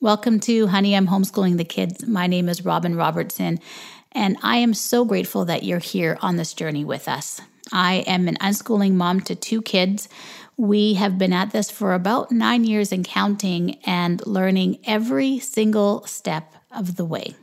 Welcome to Honey, I'm Homeschooling the Kids. My name is Robin Robertson, and I am so grateful that you're here on this journey with us. I am an unschooling mom to two kids. We have been at this for about nine years and counting and learning every single step of the way.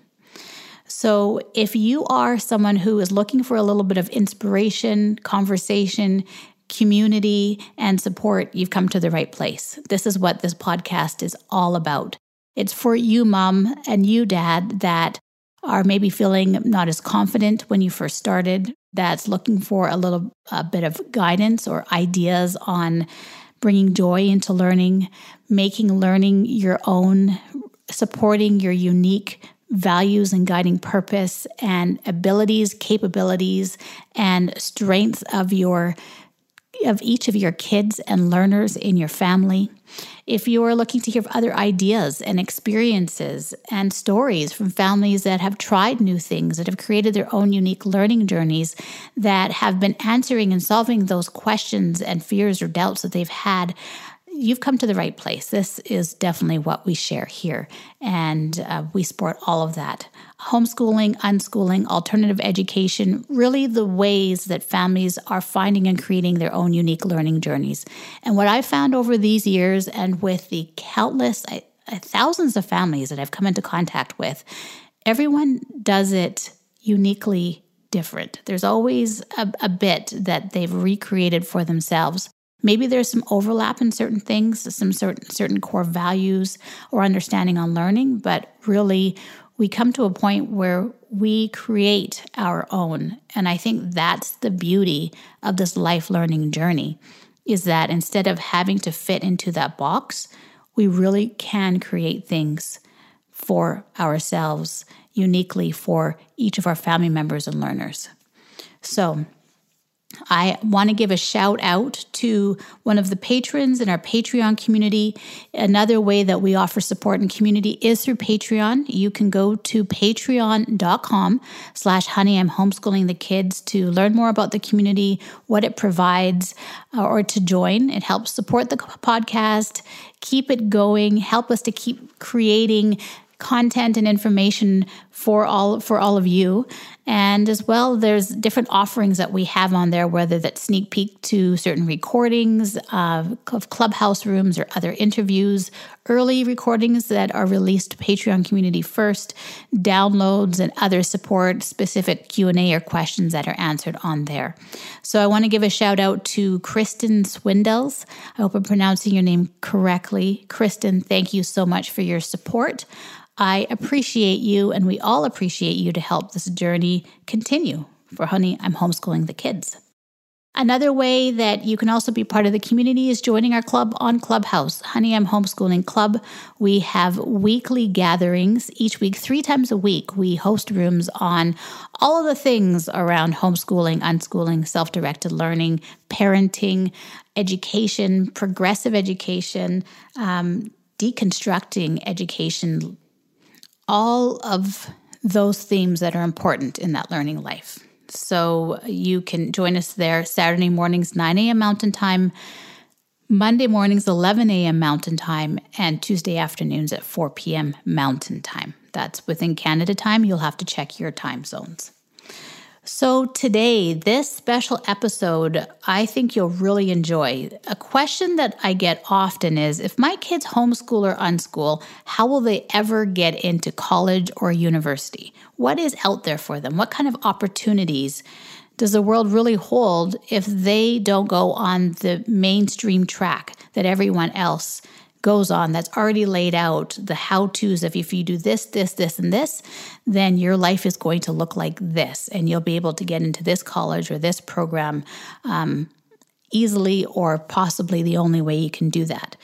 So, if you are someone who is looking for a little bit of inspiration, conversation, community, and support, you've come to the right place. This is what this podcast is all about. It's for you, mom, and you, dad, that are maybe feeling not as confident when you first started, that's looking for a little a bit of guidance or ideas on bringing joy into learning, making learning your own, supporting your unique values and guiding purpose and abilities, capabilities, and strengths of your of each of your kids and learners in your family. If you are looking to hear other ideas and experiences and stories from families that have tried new things, that have created their own unique learning journeys, that have been answering and solving those questions and fears or doubts that they've had, you've come to the right place. This is definitely what we share here, and uh, we support all of that. Homeschooling, unschooling, alternative education, really the ways that families are finding and creating their own unique learning journeys. And what I found over these years, and with the countless I, thousands of families that I've come into contact with, everyone does it uniquely different. There's always a, a bit that they've recreated for themselves. Maybe there's some overlap in certain things, some certain certain core values or understanding on learning, but really we come to a point where we create our own. And I think that's the beauty of this life learning journey is that instead of having to fit into that box, we really can create things for ourselves uniquely for each of our family members and learners. So, I want to give a shout out to one of the patrons in our Patreon community. Another way that we offer support and community is through Patreon. You can go to patreon.com slash honey I'm homeschooling the kids to learn more about the community, what it provides, uh, or to join. It helps support the podcast, keep it going, help us to keep creating content and information for all for all of you and as well there's different offerings that we have on there whether that sneak peek to certain recordings uh, of clubhouse rooms or other interviews. Early recordings that are released to patreon community first downloads and other support specific q&a or questions that are answered on there. So i want to give a shout out to kristen swindles. I hope i'm pronouncing your name correctly. Kristen thank you so much for your support I appreciate you, and we all appreciate you to help this journey continue. For Honey, I'm homeschooling the kids. Another way that you can also be part of the community is joining our club on Clubhouse, Honey, I'm Homeschooling Club. We have weekly gatherings each week, three times a week. We host rooms on all of the things around homeschooling, unschooling, self directed learning, parenting, education, progressive education, um, deconstructing education all of those themes that are important in that learning life. So you can join us there Saturday mornings, 9 a.m. Mountain Time, Monday mornings, 11 a.m. Mountain Time, and Tuesday afternoons at 4 p.m. Mountain Time. That's within Canada time. You'll have to check your time zones. So, today, this special episode, I think you'll really enjoy. A question that I get often is if my kids homeschool or unschool, how will they ever get into college or university? What is out there for them? What kind of opportunities does the world really hold if they don't go on the mainstream track that everyone else goes on that's already laid out the how to's of if you do this, this, this, and this, then your life is going to look like this. And you'll be able to get into this college or this program um, easily, or possibly the only way you can do that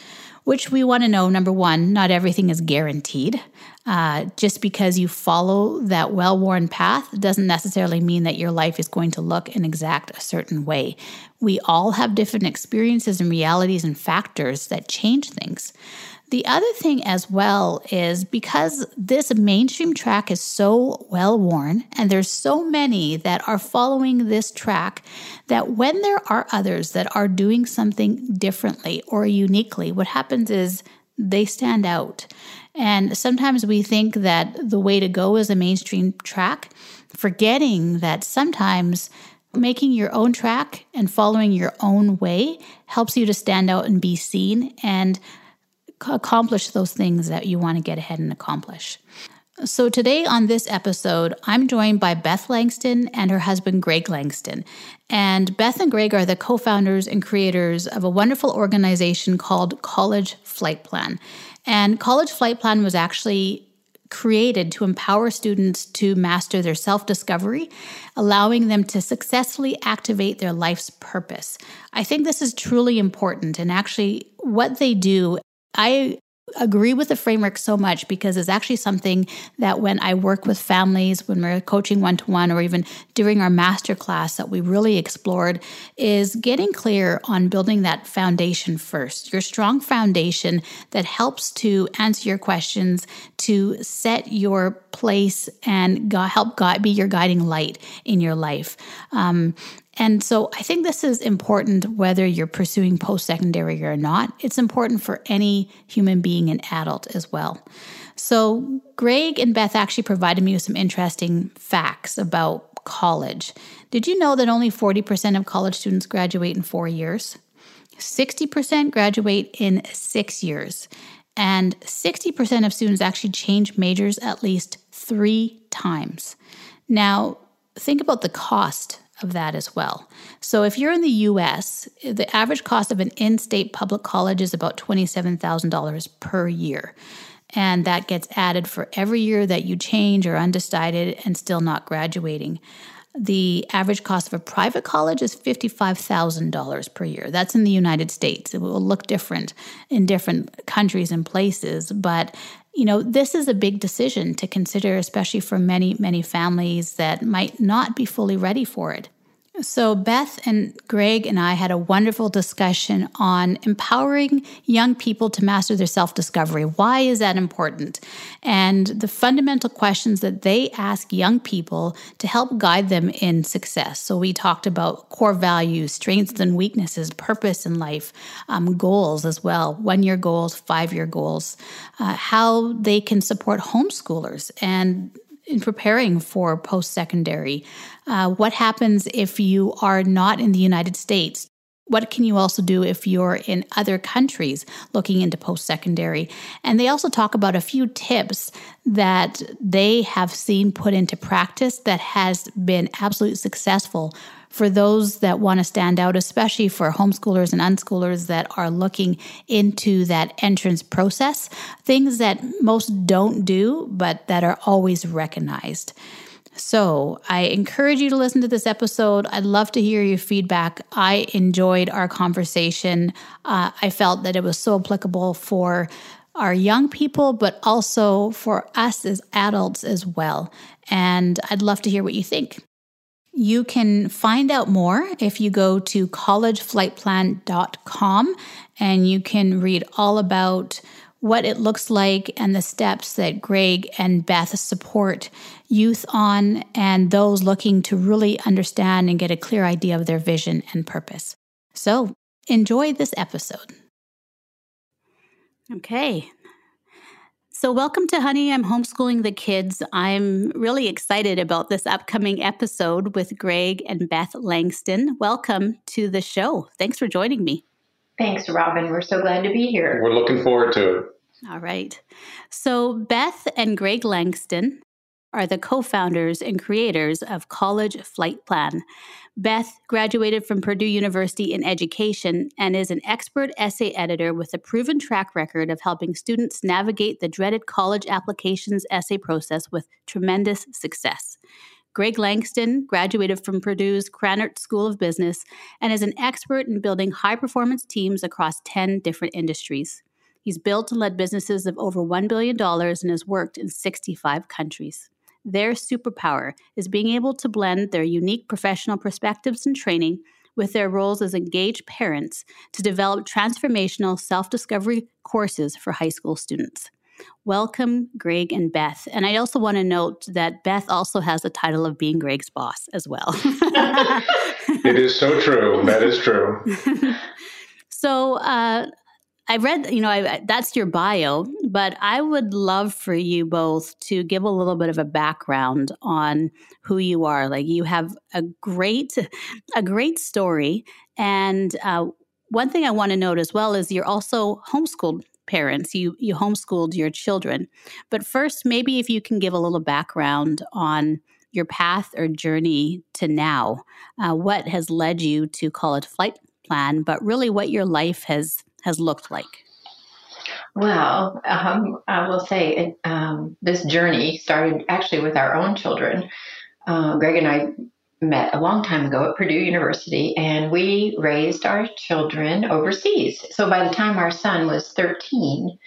which we want to know number one, not everything is guaranteed. Uh, just because you follow that well worn path doesn't necessarily mean that your life is going to look and exact a certain way. We all have different experiences and realities and factors that change things. The other thing as well is because this mainstream track is so well worn, and there's so many that are following this track, that when there are others that are doing something differently or uniquely, what happens is they stand out. And sometimes we think that the way to go is a mainstream track, forgetting that sometimes making your own track and following your own way helps you to stand out and be seen and accomplish those things that you want to get ahead and accomplish. So, today on this episode, I'm joined by Beth Langston and her husband, Greg Langston. And Beth and Greg are the co founders and creators of a wonderful organization called College Flight Plan. And College Flight Plan was actually created to empower students to master their self discovery, allowing them to successfully activate their life's purpose. I think this is truly important. And actually, what they do, I agree with the framework so much because it's actually something that when I work with families, when we're coaching one to one, or even during our master class, that we really explored is getting clear on building that foundation first. Your strong foundation that helps to answer your questions, to set your place and help God be your guiding light in your life. Um, and so I think this is important whether you're pursuing post secondary or not. It's important for any human being and adult as well. So, Greg and Beth actually provided me with some interesting facts about college. Did you know that only 40% of college students graduate in four years? 60% graduate in six years. And 60% of students actually change majors at least three times. Now, think about the cost of that as well. So if you're in the US, the average cost of an in state public college is about $27,000 per year. And that gets added for every year that you change or undecided and still not graduating. The average cost of a private college is $55,000 per year. That's in the United States. It will look different in different countries and places, but you know, this is a big decision to consider, especially for many, many families that might not be fully ready for it. So, Beth and Greg and I had a wonderful discussion on empowering young people to master their self discovery. Why is that important? And the fundamental questions that they ask young people to help guide them in success. So, we talked about core values, strengths and weaknesses, purpose in life, um, goals as well one year goals, five year goals, uh, how they can support homeschoolers and in preparing for post secondary? Uh, what happens if you are not in the United States? What can you also do if you're in other countries looking into post secondary? And they also talk about a few tips that they have seen put into practice that has been absolutely successful for those that want to stand out, especially for homeschoolers and unschoolers that are looking into that entrance process, things that most don't do, but that are always recognized. So, I encourage you to listen to this episode. I'd love to hear your feedback. I enjoyed our conversation. Uh, I felt that it was so applicable for our young people, but also for us as adults as well. And I'd love to hear what you think. You can find out more if you go to collegeflightplan.com and you can read all about what it looks like and the steps that Greg and Beth support youth on and those looking to really understand and get a clear idea of their vision and purpose. So, enjoy this episode. Okay, so, welcome to Honey. I'm homeschooling the kids. I'm really excited about this upcoming episode with Greg and Beth Langston. Welcome to the show. Thanks for joining me. Thanks, Robin. We're so glad to be here. We're looking forward to it. All right. So, Beth and Greg Langston are the co founders and creators of College Flight Plan. Beth graduated from Purdue University in education and is an expert essay editor with a proven track record of helping students navigate the dreaded college applications essay process with tremendous success. Greg Langston graduated from Purdue's Krannert School of Business and is an expert in building high performance teams across 10 different industries. He's built and led businesses of over $1 billion and has worked in 65 countries. Their superpower is being able to blend their unique professional perspectives and training with their roles as engaged parents to develop transformational self discovery courses for high school students. Welcome, Greg and Beth. And I also want to note that Beth also has the title of being Greg's boss as well. it is so true. That is true. so, uh, I read, you know, I, that's your bio, but I would love for you both to give a little bit of a background on who you are. Like you have a great, a great story, and uh, one thing I want to note as well is you're also homeschooled parents. You you homeschooled your children, but first, maybe if you can give a little background on your path or journey to now, uh, what has led you to call it flight plan, but really what your life has has looked like? Well, um, I will say it, um, this journey started actually with our own children. Uh, Greg and I met a long time ago at Purdue University, and we raised our children overseas. So by the time our son was 13,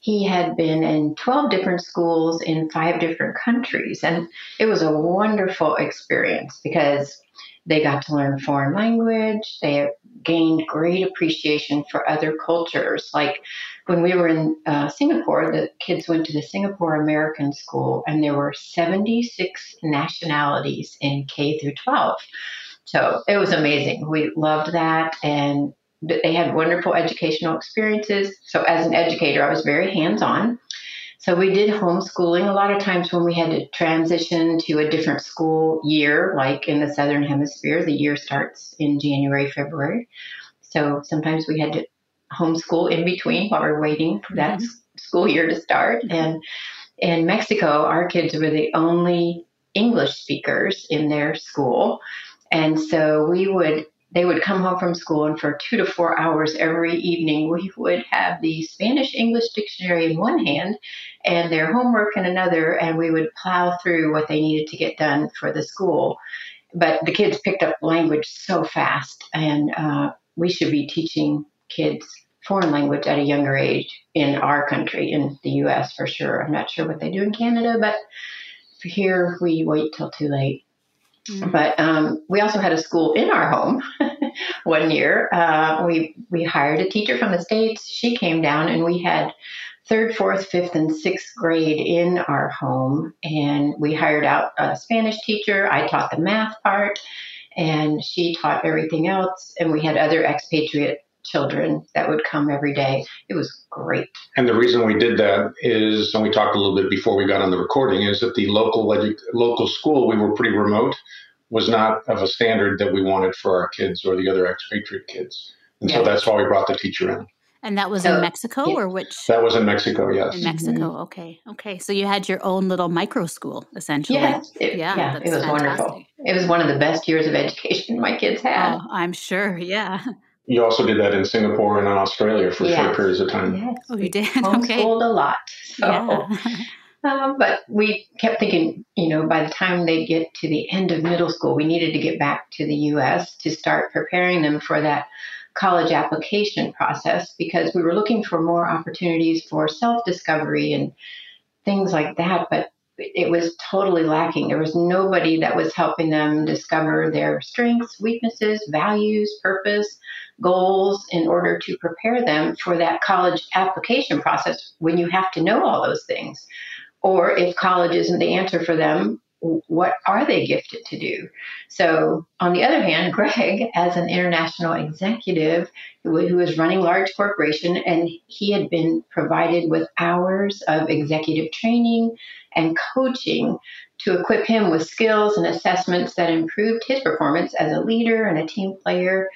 he had been in 12 different schools in five different countries. And it was a wonderful experience because they got to learn foreign language. They gained great appreciation for other cultures. Like when we were in uh, Singapore, the kids went to the Singapore American School, and there were 76 nationalities in K through 12. So it was amazing. We loved that. And they had wonderful educational experiences. So as an educator, I was very hands on. So we did homeschooling a lot of times when we had to transition to a different school year, like in the Southern Hemisphere, the year starts in January, February. So sometimes we had to homeschool in between while we're waiting for that mm-hmm. school year to start. And in Mexico, our kids were the only English speakers in their school. And so we would they would come home from school and for two to four hours every evening we would have the spanish english dictionary in one hand and their homework in another and we would plow through what they needed to get done for the school. But the kids picked up language so fast and uh, we should be teaching kids foreign language at a younger age in our country in the us for sure. I'm not sure what they do in canada but here we wait till too late. Mm-hmm. But um, we also had a school in our home one year. Uh, we we hired a teacher from the states. She came down, and we had third, fourth, fifth, and sixth grade in our home. And we hired out a Spanish teacher. I taught the math part, and she taught everything else. And we had other expatriate children that would come every day. It was great. And the reason we did that is, and we talked a little bit before we got on the recording, is that the local local school we were pretty remote was not of a standard that we wanted for our kids or the other expatriate kids, and yeah. so that's why we brought the teacher in. And that was so, in Mexico, yeah. or which? That was in Mexico. Yes. In Mexico. Mm-hmm. Okay. Okay. So you had your own little micro school, essentially. Yes. It, yeah. yeah it was fantastic. wonderful. It was one of the best years of education my kids had. Oh, I'm sure. Yeah. You also did that in Singapore and in Australia for yes. short periods of time. Yes. Oh, you did. Homeschooled okay. a lot. So. Yeah. Um, but we kept thinking, you know, by the time they get to the end of middle school, we needed to get back to the U.S. to start preparing them for that college application process because we were looking for more opportunities for self discovery and things like that. But it was totally lacking. There was nobody that was helping them discover their strengths, weaknesses, values, purpose, goals in order to prepare them for that college application process when you have to know all those things. Or if college isn't the answer for them, what are they gifted to do? So, on the other hand, Greg, as an international executive who, was running large corporation, and he had been provided with hours of executive training and coaching to equip him with skills and assessments that improved his performance as a leader and a team player.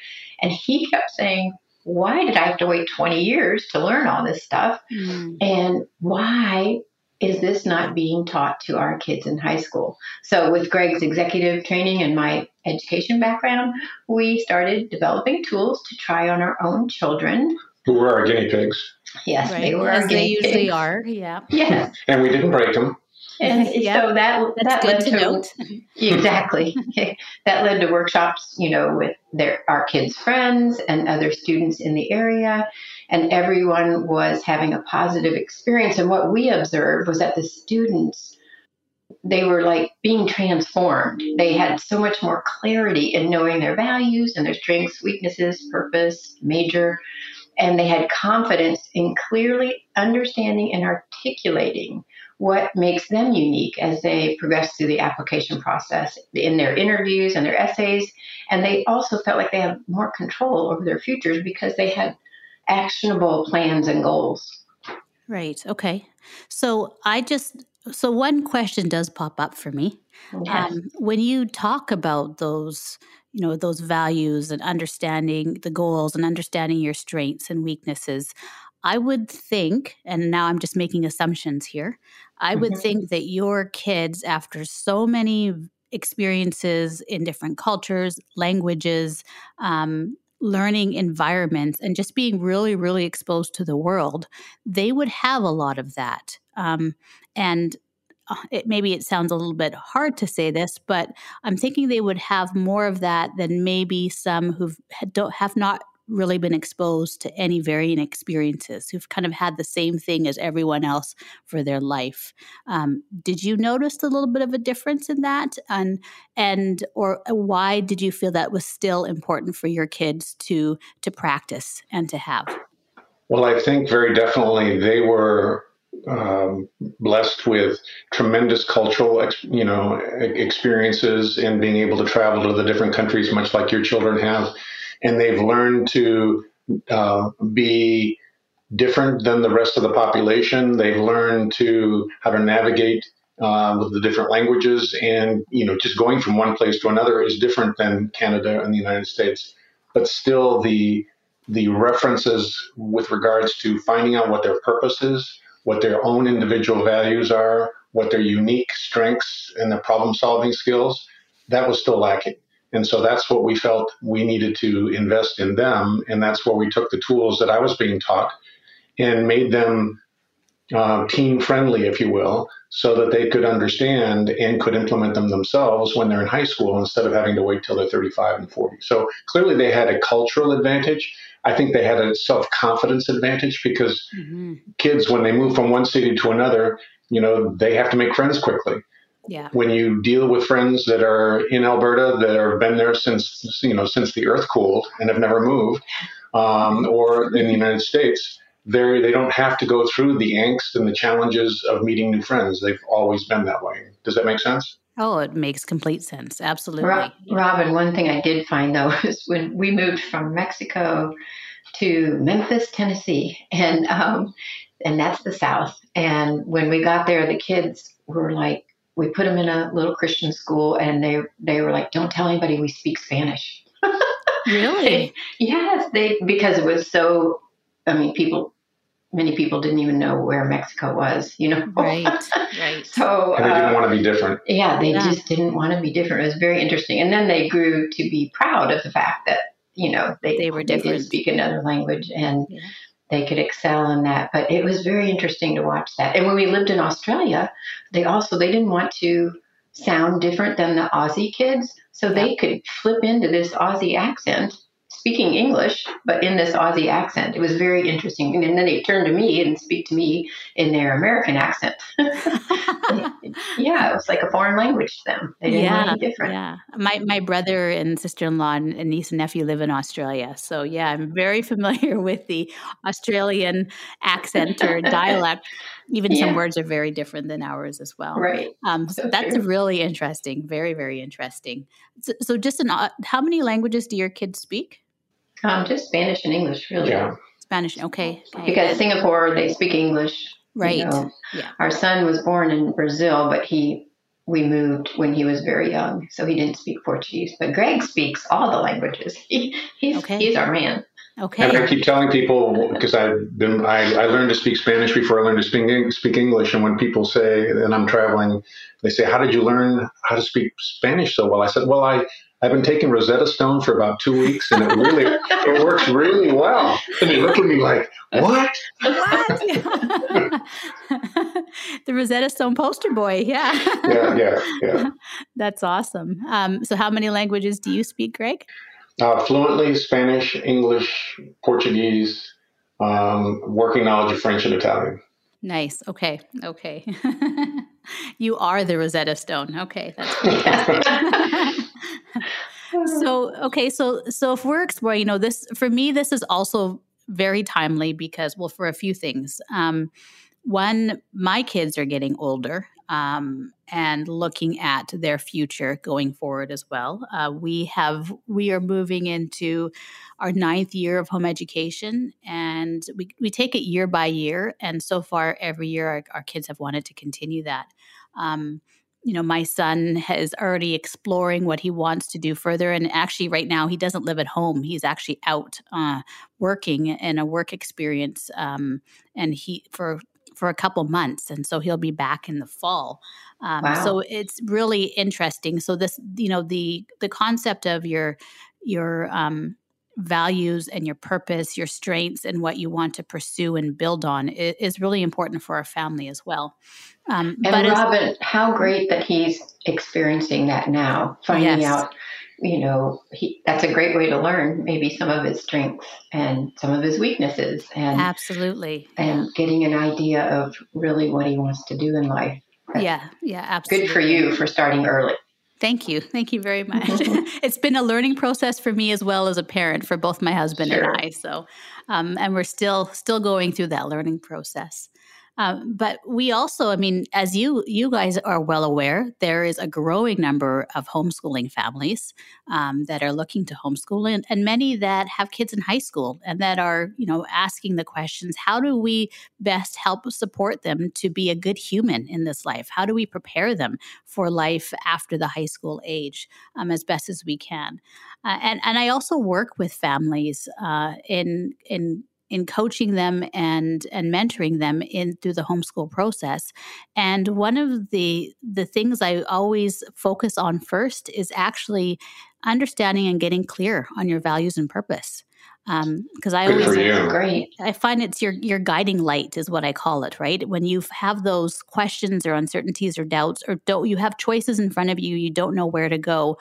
And he kept saying, why did I have to wait 20 years to learn all this stuff? Mm. And why is this not being taught to our kids in high school? So, with Greg's executive training and my education background, we started developing tools to try on our own children. Who were our guinea pigs? Yes, right. they were. As they usually pigs. are. Yeah. Yes. and we didn't break them. And yep. so that That's that led to, to note. exactly that led to workshops, you know, with their our kids' friends and other students in the area, and everyone was having a positive experience. And what we observed was that the students they were like being transformed. They had so much more clarity in knowing their values and their strengths, weaknesses, purpose, major, and they had confidence in clearly understanding and articulating what makes them unique as they progress through the application process in their interviews and their essays. And they also felt like they had more control over their futures because they had actionable plans and goals. Right. Okay. So I just so one question does pop up for me. Um, when you talk about those, you know, those values and understanding the goals and understanding your strengths and weaknesses, I would think, and now I'm just making assumptions here, I would mm-hmm. think that your kids, after so many experiences in different cultures, languages, um, learning environments, and just being really, really exposed to the world, they would have a lot of that. Um, and uh, it, maybe it sounds a little bit hard to say this, but I'm thinking they would have more of that than maybe some who don't have not really been exposed to any varying experiences, who've kind of had the same thing as everyone else for their life. Um, did you notice a little bit of a difference in that, and and or why did you feel that was still important for your kids to to practice and to have? Well, I think very definitely they were um, blessed with tremendous cultural, you know, experiences and being able to travel to the different countries, much like your children have and they've learned to uh, be different than the rest of the population. They've learned to how to navigate uh, with the different languages, and you know, just going from one place to another is different than Canada and the United States. But still, the the references with regards to finding out what their purpose is, what their own individual values are, what their unique strengths and their problem solving skills, that was still lacking. And so that's what we felt we needed to invest in them. And that's where we took the tools that I was being taught and made them uh, team friendly, if you will, so that they could understand and could implement them themselves when they're in high school instead of having to wait till they're 35 and 40. So clearly they had a cultural advantage. I think they had a self confidence advantage because mm-hmm. kids, when they move from one city to another, you know, they have to make friends quickly. Yeah. When you deal with friends that are in Alberta that have been there since you know since the earth cooled and have never moved, um, or in the United States, they they don't have to go through the angst and the challenges of meeting new friends. They've always been that way. Does that make sense? Oh, it makes complete sense. Absolutely. Robin, one thing I did find though is when we moved from Mexico to Memphis, Tennessee, and um, and that's the South. And when we got there, the kids were like we put them in a little Christian school, and they they were like, "Don't tell anybody we speak Spanish." really? yes, they because it was so. I mean, people. Many people didn't even know where Mexico was, you know. Right, right. so and they didn't uh, want to be different. Yeah, they yeah. just didn't want to be different. It was very interesting, and then they grew to be proud of the fact that you know they they were different. They did speak another language, and yeah they could excel in that. But it was very interesting to watch that. And when we lived in Australia, they also they didn't want to sound different than the Aussie kids, so they could flip into this Aussie accent speaking English, but in this Aussie accent. It was very interesting. And then they turn to me and speak to me in their American accent. yeah, it was like a foreign language to them. Yeah, different. Yeah. My my brother and sister in law and niece and nephew live in Australia. So yeah, I'm very familiar with the Australian accent or dialect. Even yeah. some words are very different than ours as well. Right. Um, so, so that's true. really interesting. Very, very interesting. So, so just an, how many languages do your kids speak? Um, just Spanish and English, really. Yeah. Spanish, okay. okay. Because Singapore, they speak English. Right. You know. Yeah. Our son was born in Brazil, but he we moved when he was very young, so he didn't speak Portuguese. But Greg speaks all the languages. He, he's okay. he's our man. Okay. And I keep telling people because I've been I, I learned to speak Spanish before I learned to speak speak English. And when people say, and I'm traveling, they say, "How did you learn how to speak Spanish so well?" I said, "Well, I I've been taking Rosetta Stone for about two weeks, and it really it works really well. And they look at me like, "What? What?" the Rosetta Stone poster boy. Yeah. yeah, yeah, yeah. That's awesome. Um, so, how many languages do you speak, Greg? Uh, fluently Spanish, English, Portuguese, um, working knowledge of French and Italian. Nice. Okay. Okay. you are the Rosetta Stone. Okay, that's fantastic. so okay, so so if we're exploring, you know, this for me, this is also very timely because, well, for a few things. Um, one, my kids are getting older. um, and looking at their future going forward as well. Uh, we have we are moving into our ninth year of home education, and we we take it year by year. And so far, every year our, our kids have wanted to continue that. Um, you know, my son is already exploring what he wants to do further. And actually, right now, he doesn't live at home. He's actually out uh, working in a work experience, um, and he for for a couple months, and so he'll be back in the fall. Um, wow. So it's really interesting. So this, you know, the the concept of your your um, values and your purpose, your strengths, and what you want to pursue and build on is, is really important for our family as well. Um, and but Robin, how great that he's experiencing that now, finding yes. out. You know, he, that's a great way to learn maybe some of his strengths and some of his weaknesses, and absolutely, and getting an idea of really what he wants to do in life. That's yeah, yeah, absolutely. Good for you for starting early. Thank you. Thank you very much. it's been a learning process for me as well as a parent for both my husband sure. and I. So, um, and we're still still going through that learning process. Um, but we also, I mean, as you you guys are well aware, there is a growing number of homeschooling families um, that are looking to homeschool, and, and, many that have kids in high school and that are, you know, asking the questions: How do we best help support them to be a good human in this life? How do we prepare them for life after the high school age um, as best as we can? Uh, and and I also work with families uh, in in in coaching them and and mentoring them in through the homeschool process and one of the the things i always focus on first is actually understanding and getting clear on your values and purpose because um, I Good always great. I find it's your your guiding light is what I call it. Right when you have those questions or uncertainties or doubts or don't you have choices in front of you, you don't know where to go.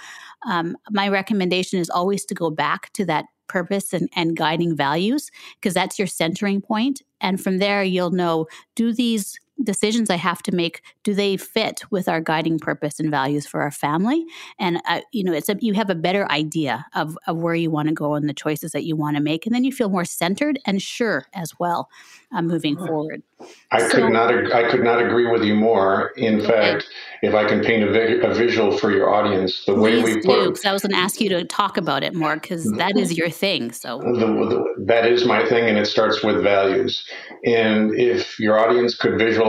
Um, my recommendation is always to go back to that purpose and, and guiding values because that's your centering point and from there you'll know do these decisions I have to make do they fit with our guiding purpose and values for our family? And uh, you know, it's a, you have a better idea of of where you want to go and the choices that you want to make, and then you feel more centered and sure as well uh, moving forward. I so, could not I could not agree with you more. In fact, if I can paint a, vi- a visual for your audience, the way we do, put I was going to ask you to talk about it more because that is your thing. So the, the, that is my thing, and it starts with values. And if your audience could visualize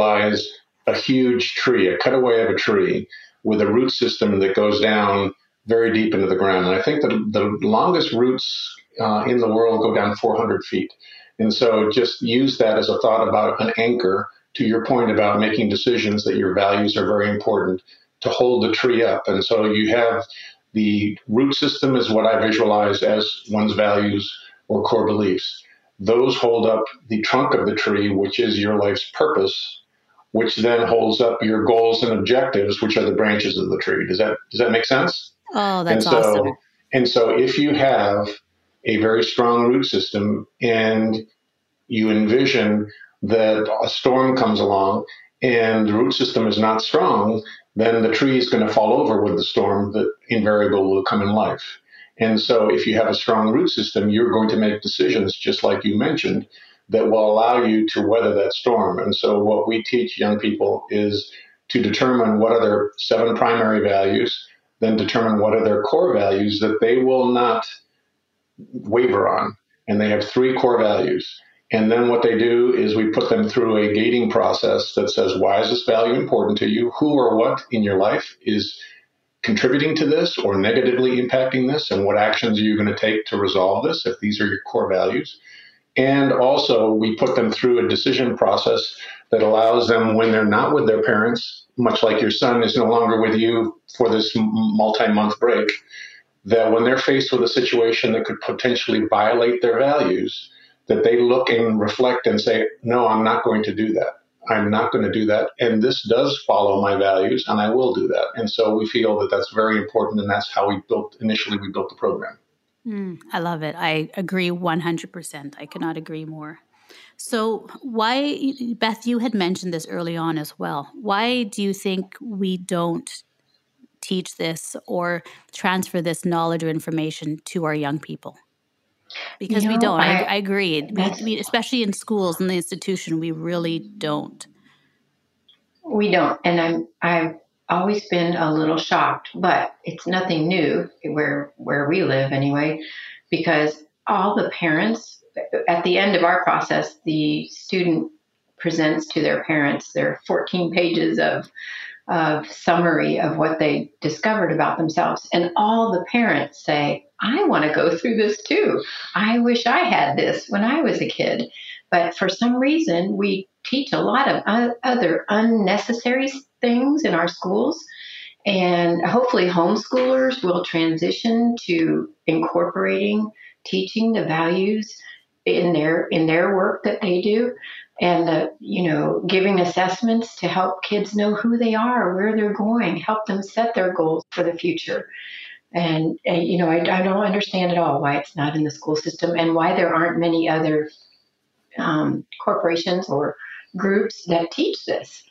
a huge tree, a cutaway of a tree with a root system that goes down very deep into the ground, and I think that the longest roots uh, in the world go down 400 feet. And so just use that as a thought about an anchor to your point about making decisions that your values are very important to hold the tree up. And so you have the root system is what I visualize as one's values or core beliefs. Those hold up the trunk of the tree, which is your life's purpose, which then holds up your goals and objectives, which are the branches of the tree. Does that does that make sense? Oh, that's and so, awesome. And so if you have a very strong root system and you envision that a storm comes along and the root system is not strong, then the tree is going to fall over with the storm that invariably will come in life. And so if you have a strong root system, you're going to make decisions, just like you mentioned, that will allow you to weather that storm. And so what we teach young people is to determine what are their seven primary values, then determine what are their core values that they will not waver on. And they have three core values. And then what they do is we put them through a gating process that says, why is this value important to you? Who or what in your life is contributing to this or negatively impacting this? And what actions are you going to take to resolve this if these are your core values? And also, we put them through a decision process that allows them, when they're not with their parents, much like your son is no longer with you for this multi month break, that when they're faced with a situation that could potentially violate their values, that they look and reflect and say, no, I'm not going to do that. I'm not going to do that. And this does follow my values, and I will do that. And so we feel that that's very important, and that's how we built initially. We built the program. Mm, I love it. I agree 100%. I cannot agree more. So, why, Beth, you had mentioned this early on as well. Why do you think we don't teach this or transfer this knowledge or information to our young people? because you know, we don't. I, I agree. We, we, especially in schools in the institution, we really don't. we don't. And I'm I've always been a little shocked, but it's nothing new where where we live anyway, because all the parents at the end of our process, the student presents to their parents their 14 pages of of summary of what they discovered about themselves. And all the parents say, I want to go through this too. I wish I had this when I was a kid. But for some reason, we teach a lot of other unnecessary things in our schools. And hopefully, homeschoolers will transition to incorporating teaching the values in their in their work that they do. And the, you know giving assessments to help kids know who they are where they're going help them set their goals for the future. And, and you know I, I, don't understand at all why it's not in the school system and why there aren't many other um, corporations or groups that teach this.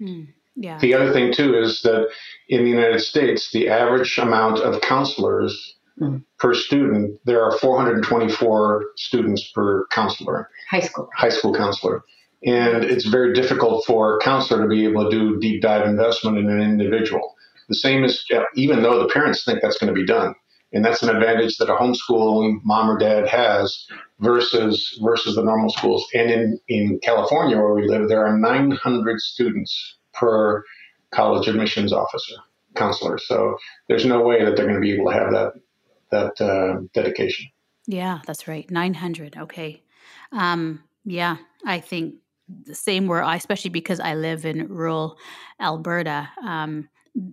Mm, yeah. The other thing too is that in the united states the average amount of counselors mm. per student there are 424 students per counselor. High school. High school counselor. And it's very difficult for a counselor to be able to do deep dive investment in an individual. The same as even though the parents think that's going to be done. And that's an advantage that a homeschooling mom or dad has versus versus the normal schools. And in in california where we live there are 900 students per college admissions officer counselor so there's no way that they're going to be able to have that that uh, dedication yeah that's right 900 okay um, yeah, I think the same where I, especially because I live in rural Alberta, um,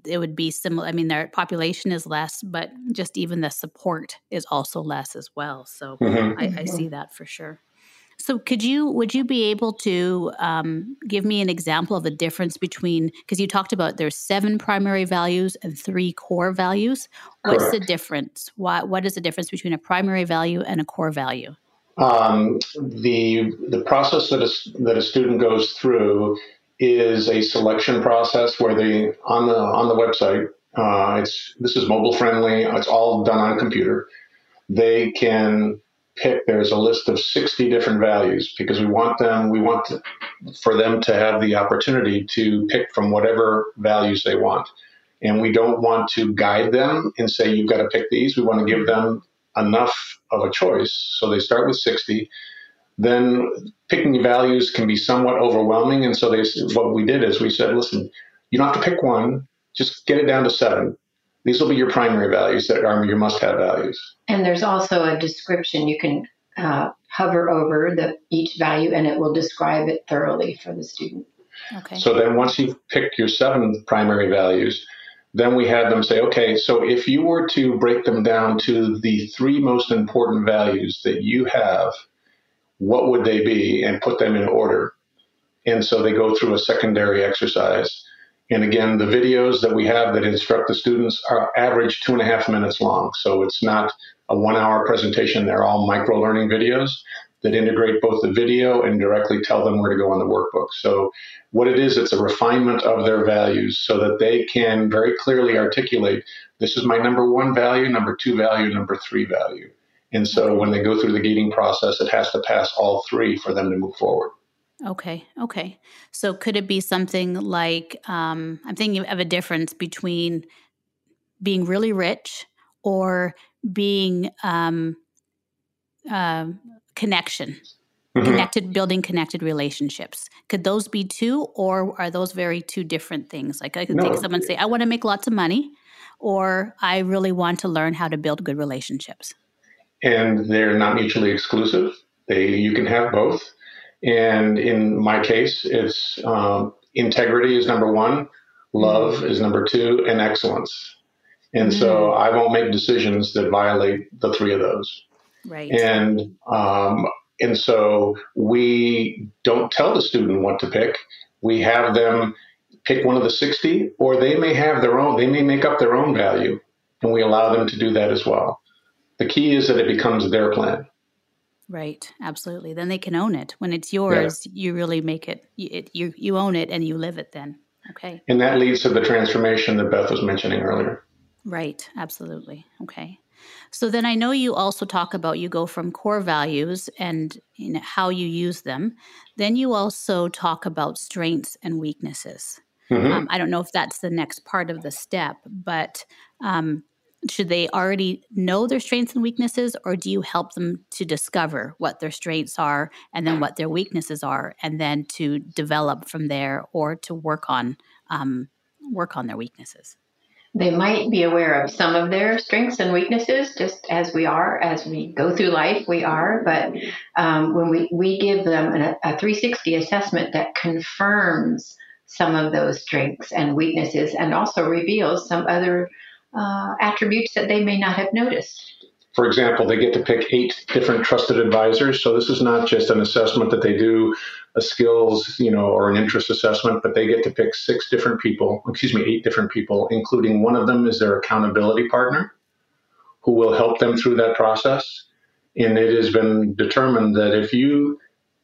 it would be similar. I mean, their population is less, but just even the support is also less as well. So mm-hmm. I, I, see mm-hmm. that for sure. So could you would you be able to um, give me an example of the difference between because you talked about there's seven primary values and three core values. What's Correct. the difference? Why, what is the difference between a primary value and a core value? Um, the the process that a, that a student goes through is a selection process where they on the on the website. Uh, it's this is mobile friendly. It's all done on a computer. They can pick. There's a list of 60 different values because we want them. We want to, for them to have the opportunity to pick from whatever values they want. And we don't want to guide them and say you've got to pick these. We want to give them enough of a choice. So they start with 60. Then picking values can be somewhat overwhelming. And so they, what we did is we said, listen, you don't have to pick one, just get it down to seven. These will be your primary values that are your must have values. And there's also a description you can uh, hover over the, each value and it will describe it thoroughly for the student. Okay. So then once you've picked your seven primary values, then we have them say, okay, so if you were to break them down to the three most important values that you have, what would they be? And put them in order. And so they go through a secondary exercise. And again, the videos that we have that instruct the students are average two and a half minutes long. So it's not a one hour presentation. They're all micro learning videos that integrate both the video and directly tell them where to go on the workbook. So what it is, it's a refinement of their values so that they can very clearly articulate this is my number one value, number two value, number three value. And so when they go through the gating process, it has to pass all three for them to move forward. Okay. Okay. So could it be something like um, I'm thinking of a difference between being really rich or being um, uh, connection? mm-hmm. connected building connected relationships could those be two or are those very two different things like i could no. take someone say i want to make lots of money or i really want to learn how to build good relationships and they're not mutually exclusive they you can have both and in my case it's um, integrity is number one love mm-hmm. is number two and excellence and mm-hmm. so i won't make decisions that violate the three of those right and um, and so we don't tell the student what to pick. We have them pick one of the 60, or they may have their own, they may make up their own value, and we allow them to do that as well. The key is that it becomes their plan. Right, absolutely. Then they can own it. When it's yours, yeah. you really make it, it you, you own it and you live it then. Okay. And that leads to the transformation that Beth was mentioning earlier. Right, absolutely. Okay. So then I know you also talk about you go from core values and you know, how you use them. Then you also talk about strengths and weaknesses. Mm-hmm. Um, I don't know if that's the next part of the step, but um, should they already know their strengths and weaknesses, or do you help them to discover what their strengths are and then what their weaknesses are, and then to develop from there or to work on um, work on their weaknesses? They might be aware of some of their strengths and weaknesses, just as we are, as we go through life, we are. But um, when we, we give them a, a 360 assessment that confirms some of those strengths and weaknesses and also reveals some other uh, attributes that they may not have noticed. For example, they get to pick eight different trusted advisors. So this is not just an assessment that they do a skills, you know, or an interest assessment, but they get to pick six different people, excuse me, eight different people, including one of them is their accountability partner who will help them through that process. And it has been determined that if you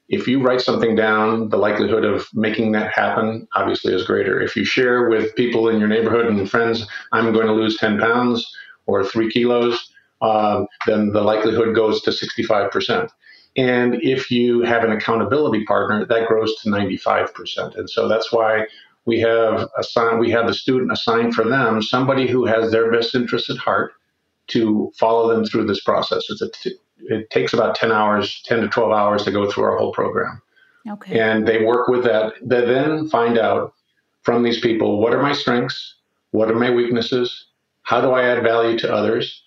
if you write something down, the likelihood of making that happen obviously is greater. If you share with people in your neighborhood and friends, I'm going to lose 10 pounds or three kilos, uh, then the likelihood goes to 65%. And if you have an accountability partner, that grows to 95%. And so that's why we have assigned, we have the student assigned for them somebody who has their best interest at heart to follow them through this process. It's a t- it takes about 10 hours, 10 to 12 hours to go through our whole program. Okay. And they work with that. They then find out from these people what are my strengths? What are my weaknesses? How do I add value to others?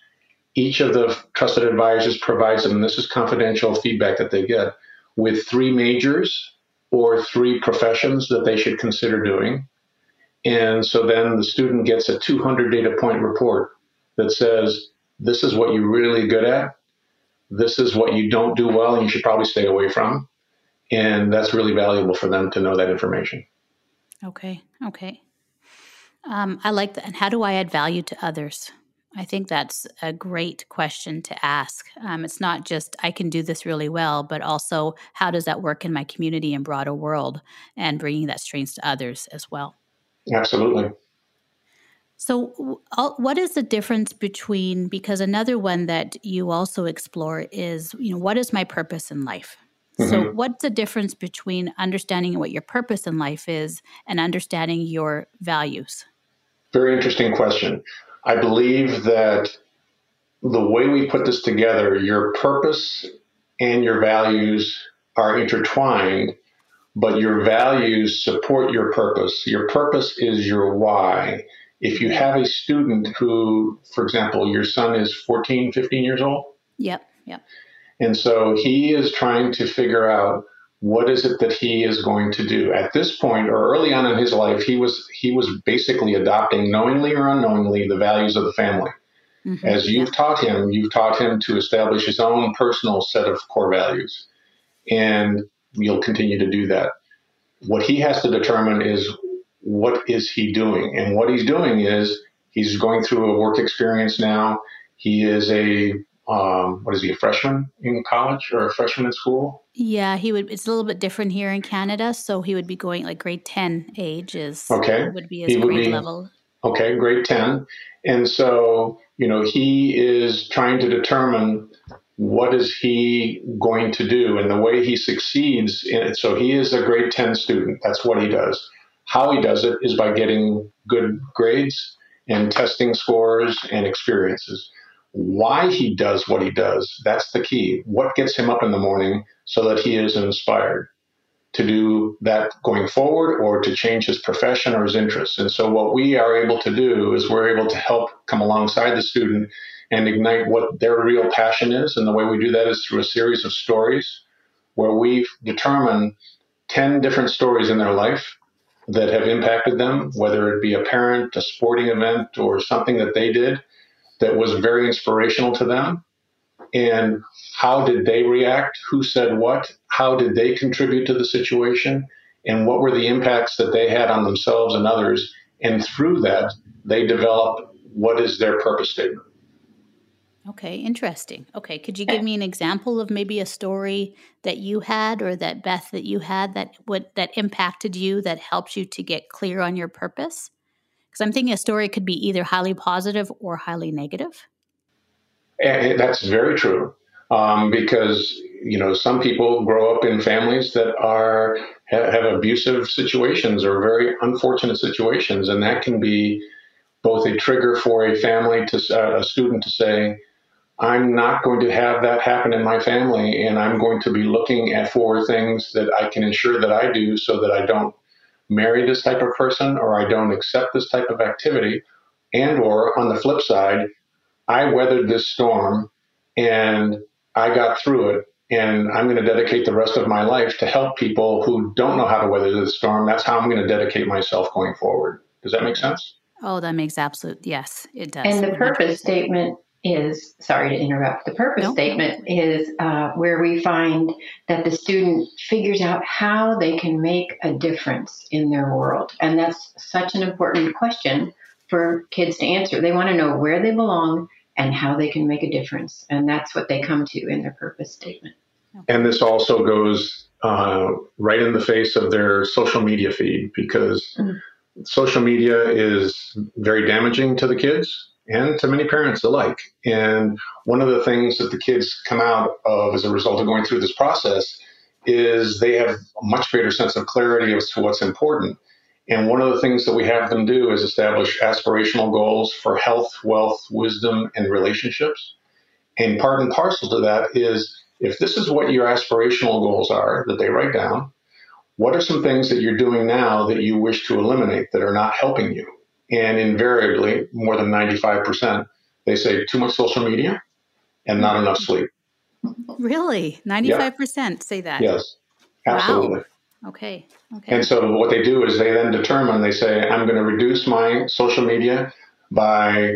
Each of the trusted advisors provides them, and this is confidential feedback that they get, with three majors or three professions that they should consider doing. And so then the student gets a 200 data point report that says, this is what you're really good at this is what you don't do well and you should probably stay away from. And that's really valuable for them to know that information. Okay. Okay. Um, I like that. And how do I add value to others? I think that's a great question to ask. Um, it's not just I can do this really well, but also how does that work in my community and broader world and bringing that strength to others as well. Absolutely. So, what is the difference between? Because another one that you also explore is, you know, what is my purpose in life? Mm-hmm. So, what's the difference between understanding what your purpose in life is and understanding your values? Very interesting question. I believe that the way we put this together, your purpose and your values are intertwined, but your values support your purpose. Your purpose is your why if you have a student who, for example, your son is 14, 15 years old. Yep, yep. And so he is trying to figure out what is it that he is going to do at this point or early on in his life he was he was basically adopting knowingly or unknowingly the values of the family mm-hmm. as you've taught him you've taught him to establish his own personal set of core values and you'll continue to do that what he has to determine is what is he doing? And what he's doing is he's going through a work experience now. He is a um, what is he a freshman in college or a freshman in school? Yeah, he would. It's a little bit different here in Canada, so he would be going like grade ten age is okay. Would be his he grade be, level. Okay, grade ten, and so you know he is trying to determine what is he going to do and the way he succeeds in it. So he is a grade ten student. That's what he does. How he does it is by getting good grades and testing scores and experiences. Why he does what he does, that's the key. What gets him up in the morning so that he is inspired to do that going forward or to change his profession or his interests. And so, what we are able to do is we're able to help come alongside the student and ignite what their real passion is. And the way we do that is through a series of stories where we determine 10 different stories in their life that have impacted them, whether it be a parent, a sporting event, or something that they did that was very inspirational to them. And how did they react? Who said what? How did they contribute to the situation? And what were the impacts that they had on themselves and others? And through that, they develop what is their purpose statement. Okay, interesting. Okay, could you give me an example of maybe a story that you had or that Beth that you had that what that impacted you that helped you to get clear on your purpose? Because I'm thinking a story could be either highly positive or highly negative. And that's very true. Um, because you know some people grow up in families that are have, have abusive situations or very unfortunate situations, and that can be both a trigger for a family to uh, a student to say, I'm not going to have that happen in my family, and I'm going to be looking at for things that I can ensure that I do so that I don't marry this type of person or I don't accept this type of activity, and or on the flip side, I weathered this storm and I got through it, and I'm going to dedicate the rest of my life to help people who don't know how to weather the storm. That's how I'm going to dedicate myself going forward. Does that make sense? Oh, that makes absolute yes, it does. And the purpose statement is sorry to interrupt. The purpose nope. statement is uh, where we find that the student figures out how they can make a difference in their world, and that's such an important question for kids to answer. They want to know where they belong and how they can make a difference, and that's what they come to in their purpose statement. And this also goes uh, right in the face of their social media feed because. Mm-hmm social media is very damaging to the kids and to many parents alike. And one of the things that the kids come out of as a result of going through this process is they have a much greater sense of clarity as to what's important. And one of the things that we have them do is establish aspirational goals for health, wealth, wisdom, and relationships. And part and parcel to that is if this is what your aspirational goals are that they write down, what are some things that you're doing now that you wish to eliminate that are not helping you? And invariably, more than 95%, they say too much social media and not enough sleep. Really? 95% yeah. say that? Yes, absolutely. Wow. Okay. Okay. And so what they do is they then determine, they say, I'm going to reduce my social media by,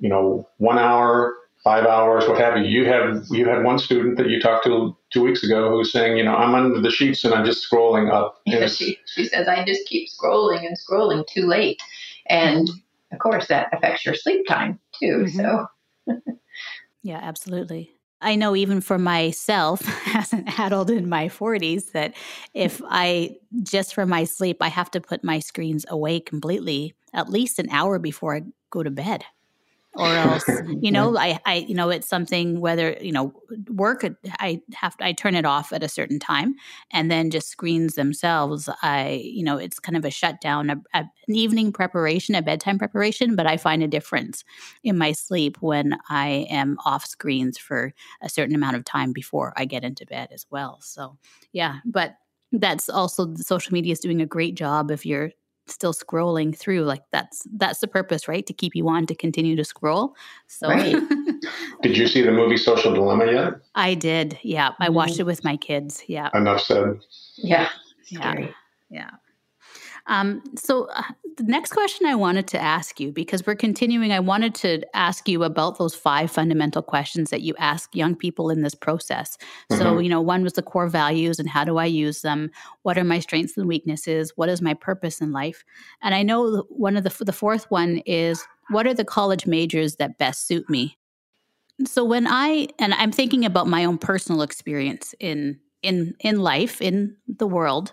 you know, one hour five hours, what have you. You have you had one student that you talked to two weeks ago who's saying, you know, I'm under the sheets and I'm just scrolling up. Yeah, she, she says I just keep scrolling and scrolling too late, and of course that affects your sleep time too. Mm-hmm. So. yeah, absolutely. I know even for myself as an adult in my 40s that if I just for my sleep I have to put my screens away completely at least an hour before I go to bed or else you know I, I you know it's something whether you know work i have to, i turn it off at a certain time and then just screens themselves i you know it's kind of a shutdown a, a, an evening preparation a bedtime preparation but i find a difference in my sleep when i am off screens for a certain amount of time before i get into bed as well. So yeah but that's also the social media is doing a great job if you're still scrolling through like that's that's the purpose right? To keep you on to continue to scroll. So right. did you see the movie social dilemma yet? I did yeah. I watched mm-hmm. it with my kids yeah. Enough said. Yeah. Yeah yeah um, so, uh, the next question I wanted to ask you, because we're continuing, I wanted to ask you about those five fundamental questions that you ask young people in this process. Mm-hmm. So, you know, one was the core values and how do I use them? What are my strengths and weaknesses? What is my purpose in life? And I know one of the, the fourth one is what are the college majors that best suit me? So when I and I'm thinking about my own personal experience in in in life in the world.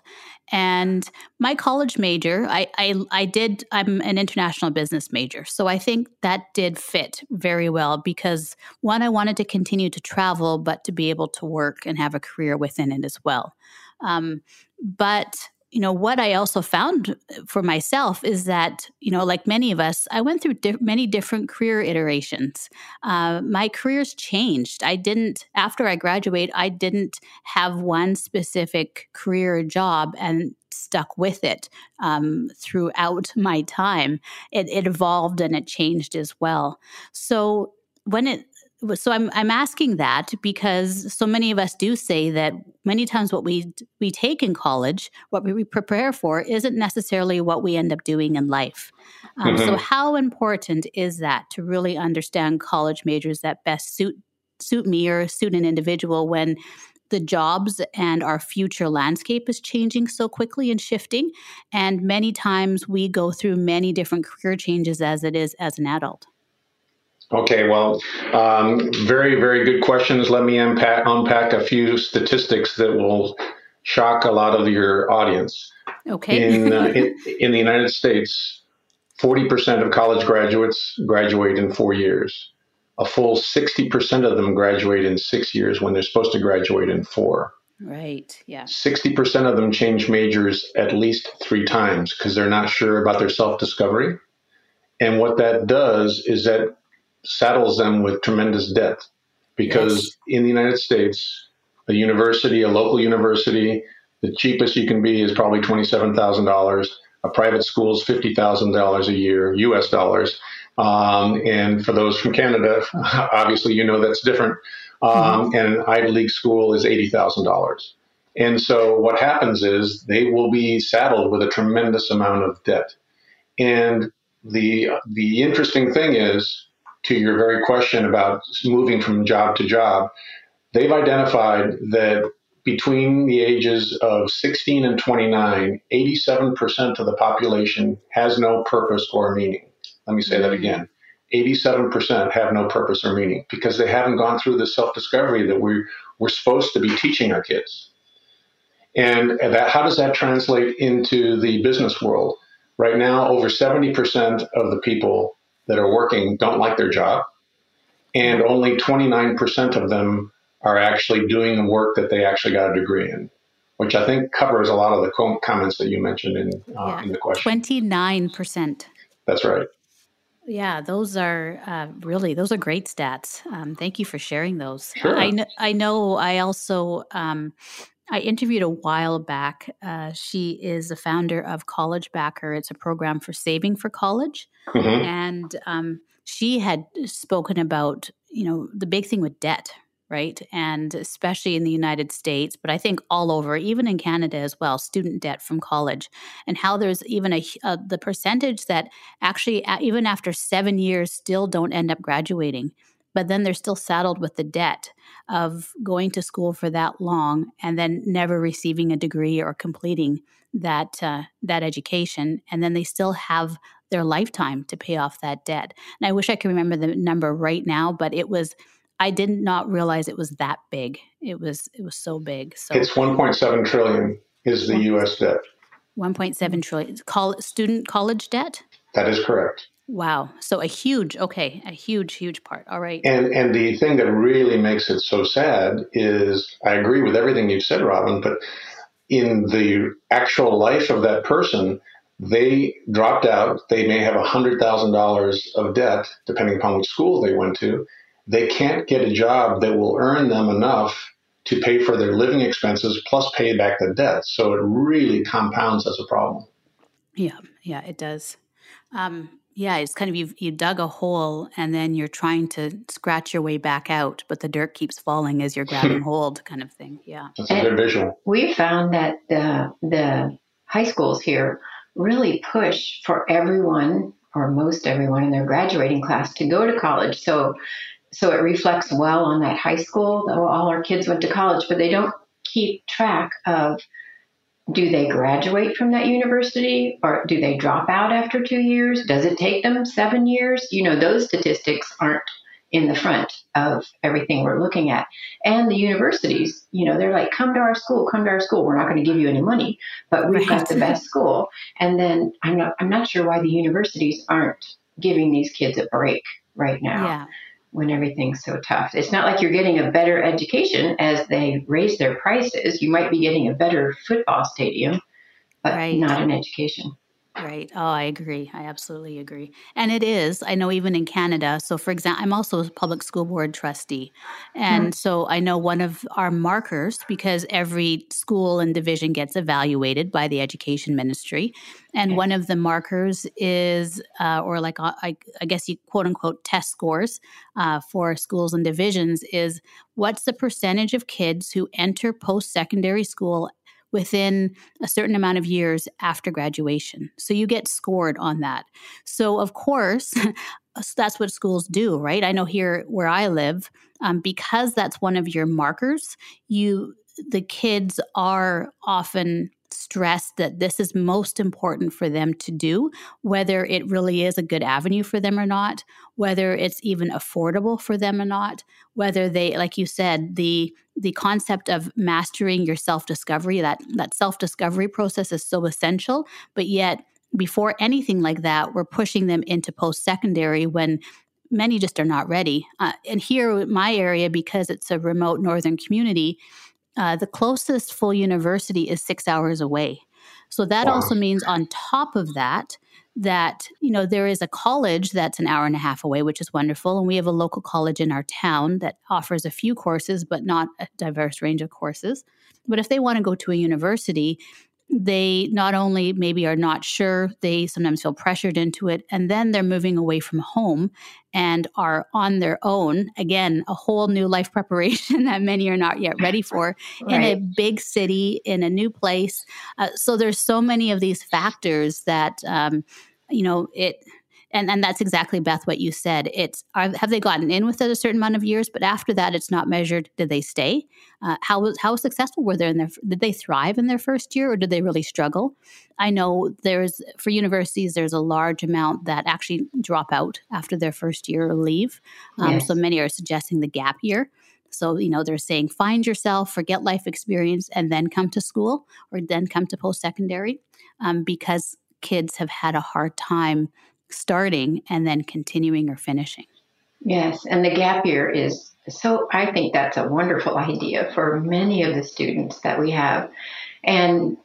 And my college major I, I i did i'm an international business major. So i think that did fit very well because one i wanted to continue to travel but to be able to work and have a career within it as well. Um, but you know what i also found for myself is that you know like many of us i went through di- many different career iterations. Uh, my careers changed. I didn't after i graduate i didn't have one specific career job and stuck with it um, throughout my time. It, it evolved and it changed as well. So when it so I'm I'm asking that because so many of us do say that many times what we we take in college, what we prepare for, isn't necessarily what we end up doing in life. Um, mm-hmm. So how important is that to really understand college majors that best suit suit me or suit an individual when the jobs and our future landscape is changing so quickly and shifting, and many times we go through many different career changes as it is as an adult. Okay, well, um, very, very good questions. Let me unpack, unpack a few statistics that will shock a lot of your audience. Okay. In, uh, in, in, the United States, 40% of college graduates graduate in four years. A full 60% of them graduate in six years when they're supposed to graduate in four. Right. Yeah. 60% of them change majors at least three times because they're not sure about their self discovery. And what that does is that saddles them with tremendous debt because yes. in the United States, a university, a local university, the cheapest you can be is probably $27,000. A private school is $50,000 a year, US dollars. Um, and for those from Canada, obviously you know that's different. Um, mm-hmm. And an Ivy League school is $80,000. And so what happens is they will be saddled with a tremendous amount of debt. And the the interesting thing is to your very question about moving from job to job, they've identified that between the ages of 16 and 29, 87% of the population has no purpose or meaning. Let me say that mm-hmm. again. 87% have no purpose or meaning because they haven't gone through the self discovery that we're, we're supposed to be teaching our kids. And that, how does that translate into the business world? Right now, over 70% of the people that are working don't like their job, and only 29% of them are actually doing the work that they actually got a degree in, which I think covers a lot of the com- comments that you mentioned in, uh, yeah. in the question. 29%. That's right. Yeah, those are uh, really those are great stats. Um, thank you for sharing those. Sure. I, kn- I know. I also um, I interviewed a while back. Uh, she is the founder of College Backer. It's a program for saving for college, mm-hmm. and um, she had spoken about you know the big thing with debt, right? And especially in the United States, but I think all over, even in Canada as well, student debt from college, and how there's even a, a the percentage that actually even after seven years still don't end up graduating, but then they're still saddled with the debt of going to school for that long and then never receiving a degree or completing that uh, that education, and then they still have their lifetime to pay off that debt. And I wish I could remember the number right now, but it was I did not realize it was that big. It was it was so big. So it's 1.7 trillion is the U.S. debt. 1.7 trillion. Call student college debt. That is correct. Wow. So a huge, okay, a huge, huge part. All right. And and the thing that really makes it so sad is I agree with everything you've said, Robin, but in the actual life of that person, they dropped out. They may have $100,000 of debt, depending upon which school they went to they can't get a job that will earn them enough to pay for their living expenses plus pay back the debt. So it really compounds as a problem. Yeah, yeah, it does. Um, yeah, it's kind of you you dug a hole and then you're trying to scratch your way back out, but the dirt keeps falling as you're grabbing hold, kind of thing. Yeah, that's a good visual. We found that the the high schools here really push for everyone or most everyone in their graduating class to go to college. So so it reflects well on that high school. All our kids went to college, but they don't keep track of do they graduate from that university or do they drop out after two years? Does it take them seven years? You know, those statistics aren't in the front of everything we're looking at. And the universities, you know, they're like, come to our school, come to our school. We're not going to give you any money, but we've right. got the best school. And then I'm not, I'm not sure why the universities aren't giving these kids a break right now. Yeah when everything's so tough. It's not like you're getting a better education as they raise their prices. You might be getting a better football stadium, but right. not an education. Right. Oh, I agree. I absolutely agree. And it is. I know even in Canada. So, for example, I'm also a public school board trustee. And mm-hmm. so I know one of our markers, because every school and division gets evaluated by the education ministry. And okay. one of the markers is, uh, or like, uh, I, I, guess you quote unquote test scores uh, for schools and divisions is what's the percentage of kids who enter post secondary school within a certain amount of years after graduation. So you get scored on that. So, of course, that's what schools do, right? I know here where I live, um, because that's one of your markers, you the kids are often stressed that this is most important for them to do, whether it really is a good avenue for them or not, whether it's even affordable for them or not, whether they, like you said, the the concept of mastering your self-discovery, that that self-discovery process is so essential, but yet before anything like that, we're pushing them into post-secondary when many just are not ready. Uh, and here, in my area, because it's a remote northern community, uh, the closest full university is six hours away. So that wow. also means on top of that, that you know there is a college that's an hour and a half away which is wonderful and we have a local college in our town that offers a few courses but not a diverse range of courses but if they want to go to a university they not only maybe are not sure, they sometimes feel pressured into it, and then they're moving away from home and are on their own. Again, a whole new life preparation that many are not yet ready for right. in a big city, in a new place. Uh, so there's so many of these factors that, um, you know, it and and that's exactly Beth what you said. It's are, have they gotten in with it a certain amount of years, but after that, it's not measured. Did they stay? Uh, how how successful were they in their? Did they thrive in their first year, or did they really struggle? I know there's for universities there's a large amount that actually drop out after their first year or leave. Um, yes. So many are suggesting the gap year. So, you know, they're saying find yourself, forget life experience, and then come to school or then come to post secondary um, because kids have had a hard time starting and then continuing or finishing. Yes, and the gap year is so, I think that's a wonderful idea for many of the students that we have. And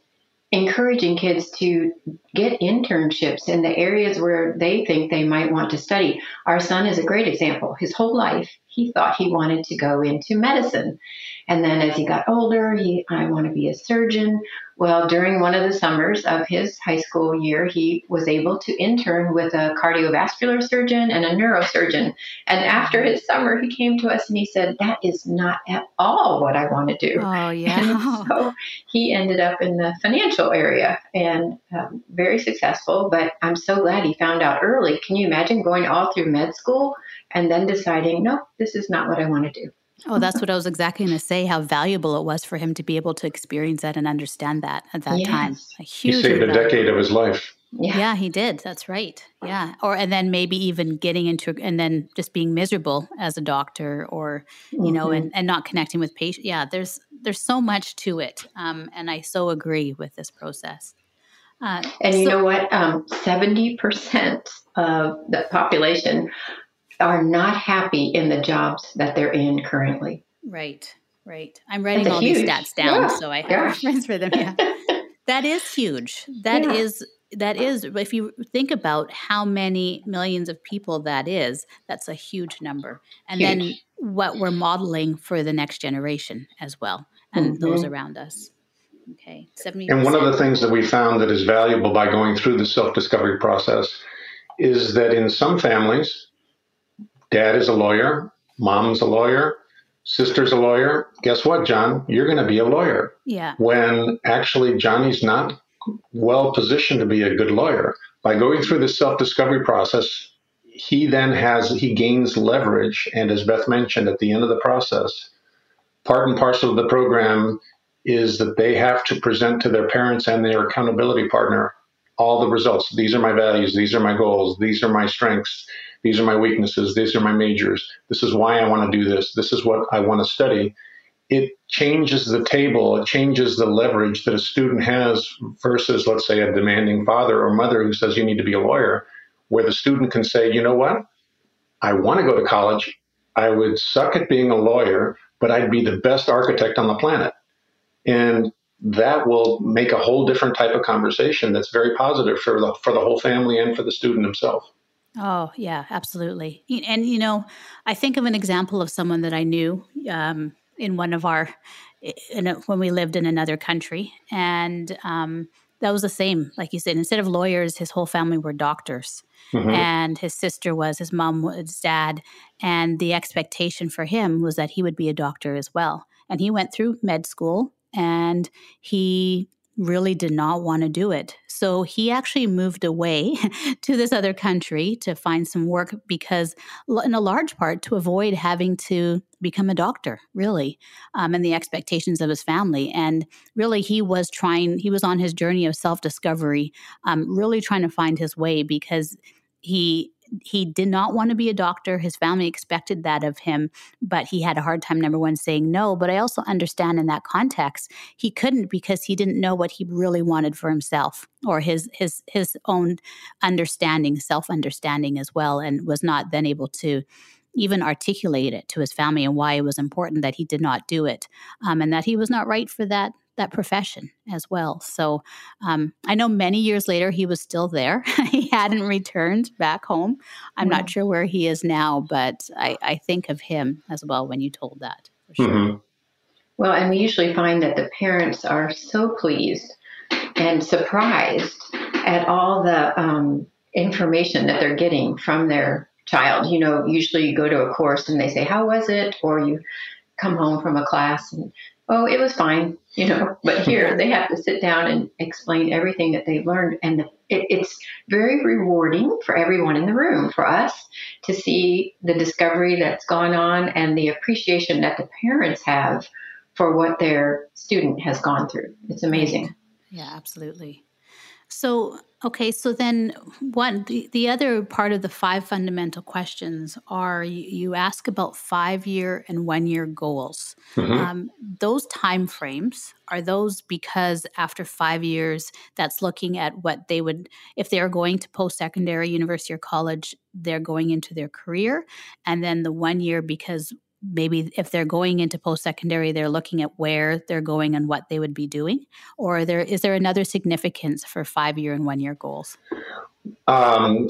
encouraging kids to get internships in the areas where they think they might want to study. Our son is a great example. His whole life, he thought he wanted to go into medicine. And then as he got older, he, I want to be a surgeon. Well, during one of the summers of his high school year, he was able to intern with a cardiovascular surgeon and a neurosurgeon. And after his summer, he came to us and he said, That is not at all what I want to do. Oh, yeah. And so he ended up in the financial area and um, very successful. But I'm so glad he found out early. Can you imagine going all through med school and then deciding, No, this is not what I want to do? Oh, that's what I was exactly going to say. How valuable it was for him to be able to experience that and understand that at that yes. time. A huge. He saved a decade of his life. Yeah. yeah, he did. That's right. Yeah, or and then maybe even getting into and then just being miserable as a doctor, or you mm-hmm. know, and, and not connecting with patients. Yeah, there's there's so much to it, um, and I so agree with this process. Uh, and you so, know what? Um, seventy um, percent of the population are not happy in the jobs that they're in currently. Right, right. I'm writing all huge, these stats down yeah, so I have gosh. reference for them. Yeah. that is huge. That yeah. is that is if you think about how many millions of people that is, that's a huge number. And huge. then what we're modeling for the next generation as well and mm-hmm. those around us. Okay. 70 And one of the things that we found that is valuable by going through the self-discovery process is that in some families Dad is a lawyer, mom's a lawyer, sister's a lawyer. Guess what, John? You're going to be a lawyer. Yeah. When actually Johnny's not well positioned to be a good lawyer. By going through the self discovery process, he then has, he gains leverage. And as Beth mentioned at the end of the process, part and parcel of the program is that they have to present to their parents and their accountability partner all the results. These are my values. These are my goals. These are my strengths. These are my weaknesses. These are my majors. This is why I want to do this. This is what I want to study. It changes the table. It changes the leverage that a student has versus, let's say, a demanding father or mother who says you need to be a lawyer, where the student can say, you know what? I want to go to college. I would suck at being a lawyer, but I'd be the best architect on the planet. And that will make a whole different type of conversation that's very positive for the for the whole family and for the student himself. Oh, yeah, absolutely. And, you know, I think of an example of someone that I knew um, in one of our, in a, when we lived in another country. And um, that was the same. Like you said, instead of lawyers, his whole family were doctors. Mm-hmm. And his sister was, his mom was dad. And the expectation for him was that he would be a doctor as well. And he went through med school and he really did not want to do it. So he actually moved away to this other country to find some work because, in a large part, to avoid having to become a doctor, really, um, and the expectations of his family. And really, he was trying, he was on his journey of self discovery, um, really trying to find his way because he he did not want to be a doctor. His family expected that of him, but he had a hard time, number one, saying no. But I also understand in that context, he couldn't because he didn't know what he really wanted for himself or his his his own understanding, self understanding as well, and was not then able to even articulate it to his family and why it was important that he did not do it um, and that he was not right for that that profession as well. So um, I know many years later he was still there. he hadn't returned back home. I'm not sure where he is now, but I, I, think of him as well when you told that. Sure. Mm-hmm. Well, and we usually find that the parents are so pleased and surprised at all the um, information that they're getting from their child. You know, usually you go to a course and they say, How was it? Or you come home from a class and oh, it was fine, you know. But here they have to sit down and explain everything that they've learned, and it, it's very rewarding for everyone in the room, for us to see the discovery that's gone on and the appreciation that the parents have for what their student has gone through. It's amazing. Yeah, absolutely. So, okay, so then one the, the other part of the five fundamental questions are you, you ask about five year and one year goals. Mm-hmm. Um, those time frames are those because after five years, that's looking at what they would if they're going to post secondary, university, or college, they're going into their career, and then the one year because maybe if they're going into post secondary they're looking at where they're going and what they would be doing? Or there is there another significance for five year and one year goals? Um,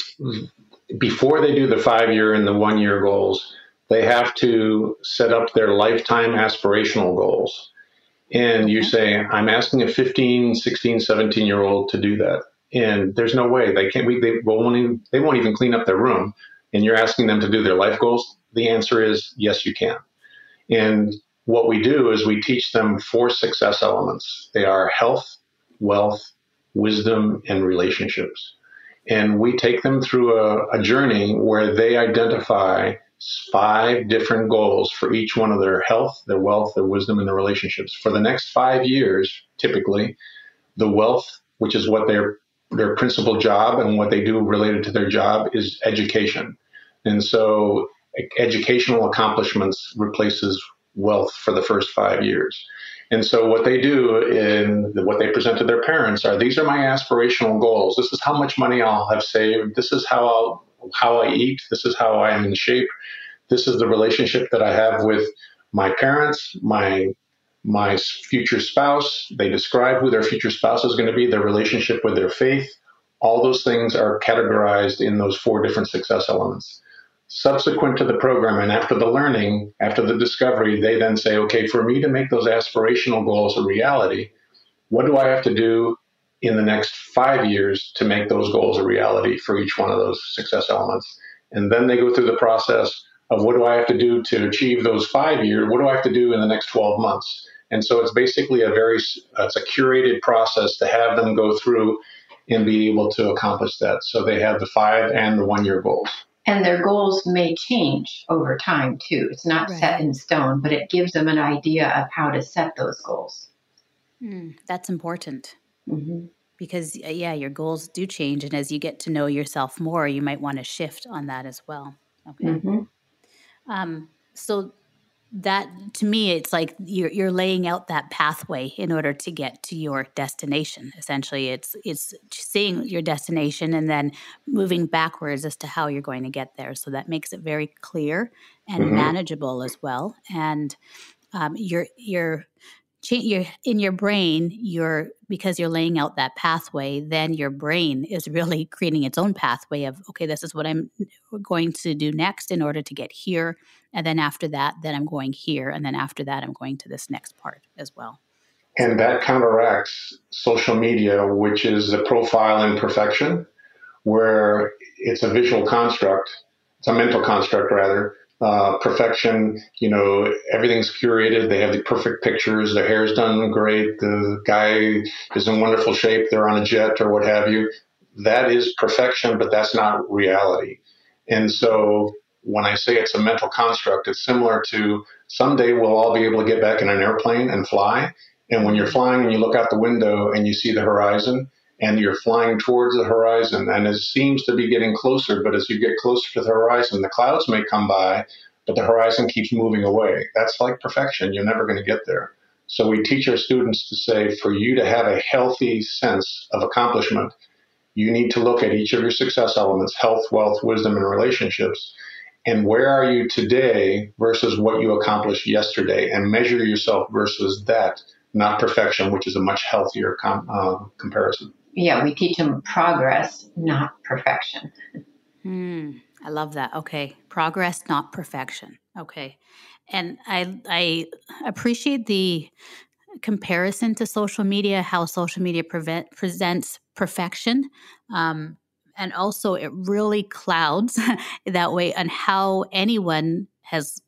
before they do the five year and the one year goals they have to set up their lifetime aspirational goals. And you say i'm asking a 15 16 17 year old to do that. And there's no way. They can't we, they won't even, they won't even clean up their room. And you're asking them to do their life goals the answer is yes, you can. And what we do is we teach them four success elements. They are health, wealth, wisdom, and relationships. And we take them through a, a, journey where they identify five different goals for each one of their health, their wealth, their wisdom, and their relationships. For the next five years, typically, the wealth, which is what their their principal job and what they do related to their job, is education. And so educational accomplishments replaces wealth for the first five years. And so what they do in what they present to their parents are these are my aspirational goals. This is how much money I'll have saved. This is how I'll how I eat. This is how I am in shape. This is the relationship that I have with my parents, my my future spouse. They describe who their future spouse is going to be, their relationship with their faith. All those things are categorized in those four different success elements subsequent to the program and after the learning, after the discovery, they then say, okay, for me to make those aspirational goals a reality, what do I have to do in the next five years to make those goals a reality for each one of those success elements? And then they go through the process of what do I have to do to achieve those five years? What do I have to do in the next 12 months? And so it's basically a very, it's a curated process to have them go through and be able to accomplish that. So they have the five and the one year goals and their goals may change over time too. It's not right. set in stone, but it gives them an idea of how to set those goals. Mm, that's important. Mm-hmm. Because, yeah, your goals do change. And as you get to know yourself more, you might want to shift on that as well. Okay. Mm-hmm. Um, so, that to me it's like you're you're laying out that pathway in order to get to your destination essentially. It's it's seeing your destination and then moving backwards as to how you're going to get there. So that makes it very clear and mm-hmm. manageable as well. And um, you're you're you're in your brain you're because you're laying out that pathway then your brain is really creating its own pathway of okay this is what i'm going to do next in order to get here and then after that then i'm going here and then after that i'm going to this next part as well. And that counteracts social media which is a profile in perfection where it's a visual construct it's a mental construct rather uh, perfection. You know, everything's curated. They have the perfect pictures. Their hair's done great. The guy is in wonderful shape. They're on a jet or what have you. That is perfection, but that's not reality. And so when I say it's a mental construct, it's similar to someday we'll all be able to get back in an airplane and fly. And when you're flying and you look out the window and you see the horizon, and you're flying towards the horizon. And it seems to be getting closer but as you get closer to the horizon the clouds may come by but the horizon keeps moving away. That's like perfection. You're never going to get there. So we teach our students to say for you to have a healthy sense of accomplishment you need to look at each of your success elements health wealth wisdom and relationships and where are you today versus what you accomplished yesterday and measure yourself versus that not perfection which is a much healthier com- uh, comparison yeah we teach them progress not perfection. Hmm, i love that. Okay progress not perfection. Okay. And i i appreciate the comparison to social media how social media prevent, presents perfection um, and also it really clouds that way on how anyone has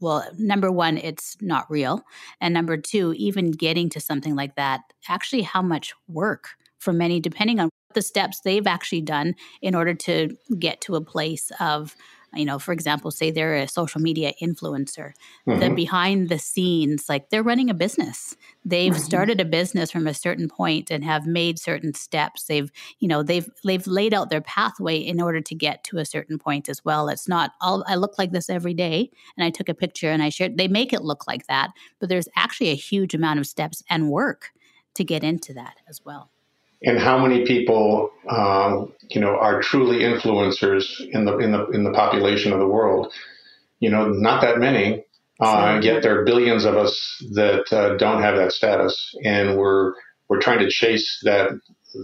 well number one it's not real and number two even getting to something like that actually how much work for many depending on the steps they've actually done in order to get to a place of you know, for example, say they're a social media influencer, mm-hmm. the behind the scenes, like they're running a business. They've mm-hmm. started a business from a certain point and have made certain steps. They've, you know, they've they've laid out their pathway in order to get to a certain point as well. It's not all I look like this every day and I took a picture and I shared. They make it look like that, but there's actually a huge amount of steps and work to get into that as well and how many people um, you know are truly influencers in the in the in the population of the world. You know not that many uh, yet there are billions of us that uh, don't have that status and we're we're trying to chase that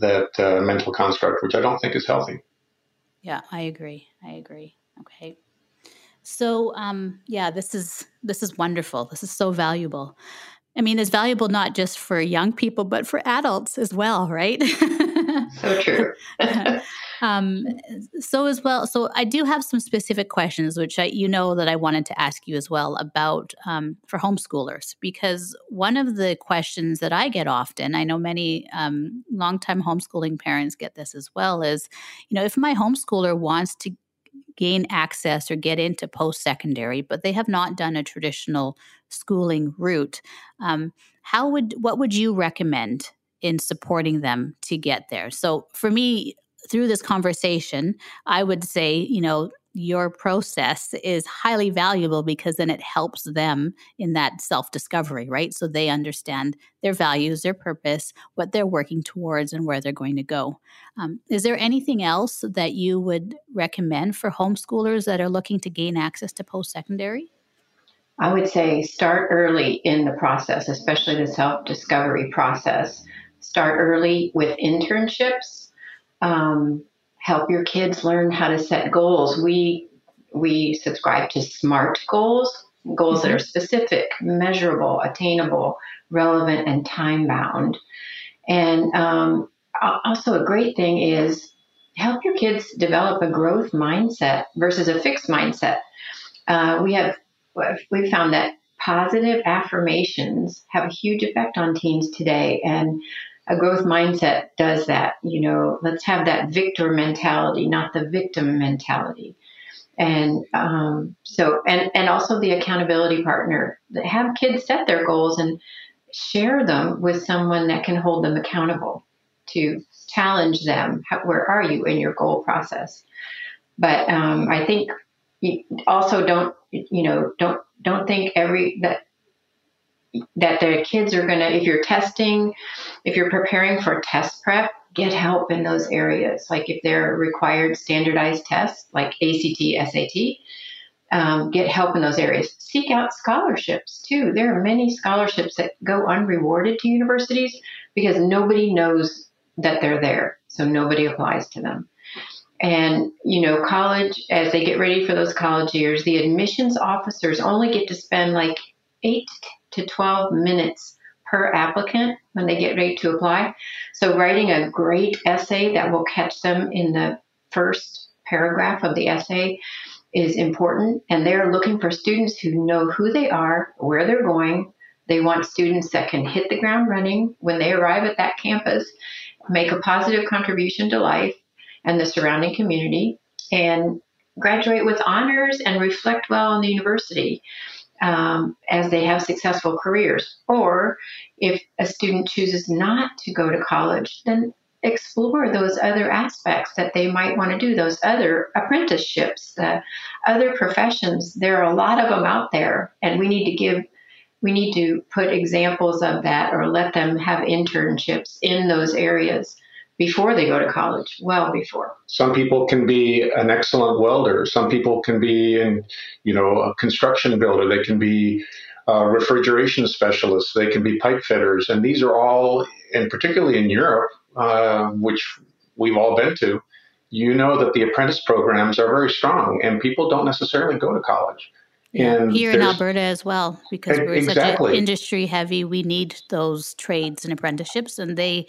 that uh, mental construct which i don't think is healthy. Yeah i agree. I agree. Okay. So um, yeah this is this is wonderful. This is so valuable I mean, it's valuable not just for young people, but for adults as well, right? so true. um, so as well, so I do have some specific questions, which I, you know that I wanted to ask you as well about um, for homeschoolers, because one of the questions that I get often, I know many um, longtime homeschooling parents get this as well, is, you know, if my homeschooler wants to gain access or get into post secondary, but they have not done a traditional schooling route. Um, how would what would you recommend in supporting them to get there? So for me, through this conversation, I would say, you know, your process is highly valuable because then it helps them in that self discovery, right? So they understand their values, their purpose, what they're working towards, and where they're going to go. Um, is there anything else that you would recommend for homeschoolers that are looking to gain access to post secondary? I would say start early in the process, especially the self discovery process. Start early with internships. Um, help your kids learn how to set goals. We we subscribe to SMART goals, goals mm-hmm. that are specific, measurable, attainable, relevant, and time bound. And um, also, a great thing is help your kids develop a growth mindset versus a fixed mindset. Uh, we have we found that positive affirmations have a huge effect on teens today, and a growth mindset does that. You know, let's have that victor mentality, not the victim mentality. And um, so, and and also the accountability partner. Have kids set their goals and share them with someone that can hold them accountable to challenge them. How, where are you in your goal process? But um, I think also don't you know don't don't think every that that the kids are going to, if you're testing, if you're preparing for test prep, get help in those areas. Like if they're required standardized tests like ACT, SAT, um, get help in those areas. Seek out scholarships too. There are many scholarships that go unrewarded to universities because nobody knows that they're there. So nobody applies to them. And, you know, college, as they get ready for those college years, the admissions officers only get to spend like eight to 12 minutes per applicant when they get ready to apply. So, writing a great essay that will catch them in the first paragraph of the essay is important. And they're looking for students who know who they are, where they're going. They want students that can hit the ground running when they arrive at that campus, make a positive contribution to life and the surrounding community, and graduate with honors and reflect well on the university um, as they have successful careers. Or if a student chooses not to go to college, then explore those other aspects that they might want to do, those other apprenticeships, the other professions. There are a lot of them out there, and we need to give. We need to put examples of that or let them have internships in those areas before they go to college, well before. Some people can be an excellent welder. Some people can be in, you know, a construction builder. They can be uh, refrigeration specialists. They can be pipe fitters, and these are all, and particularly in Europe, uh, which we've all been to, you know that the apprentice programs are very strong, and people don't necessarily go to college. And here in Alberta as well, because we're exactly. such an industry heavy, we need those trades and apprenticeships, and they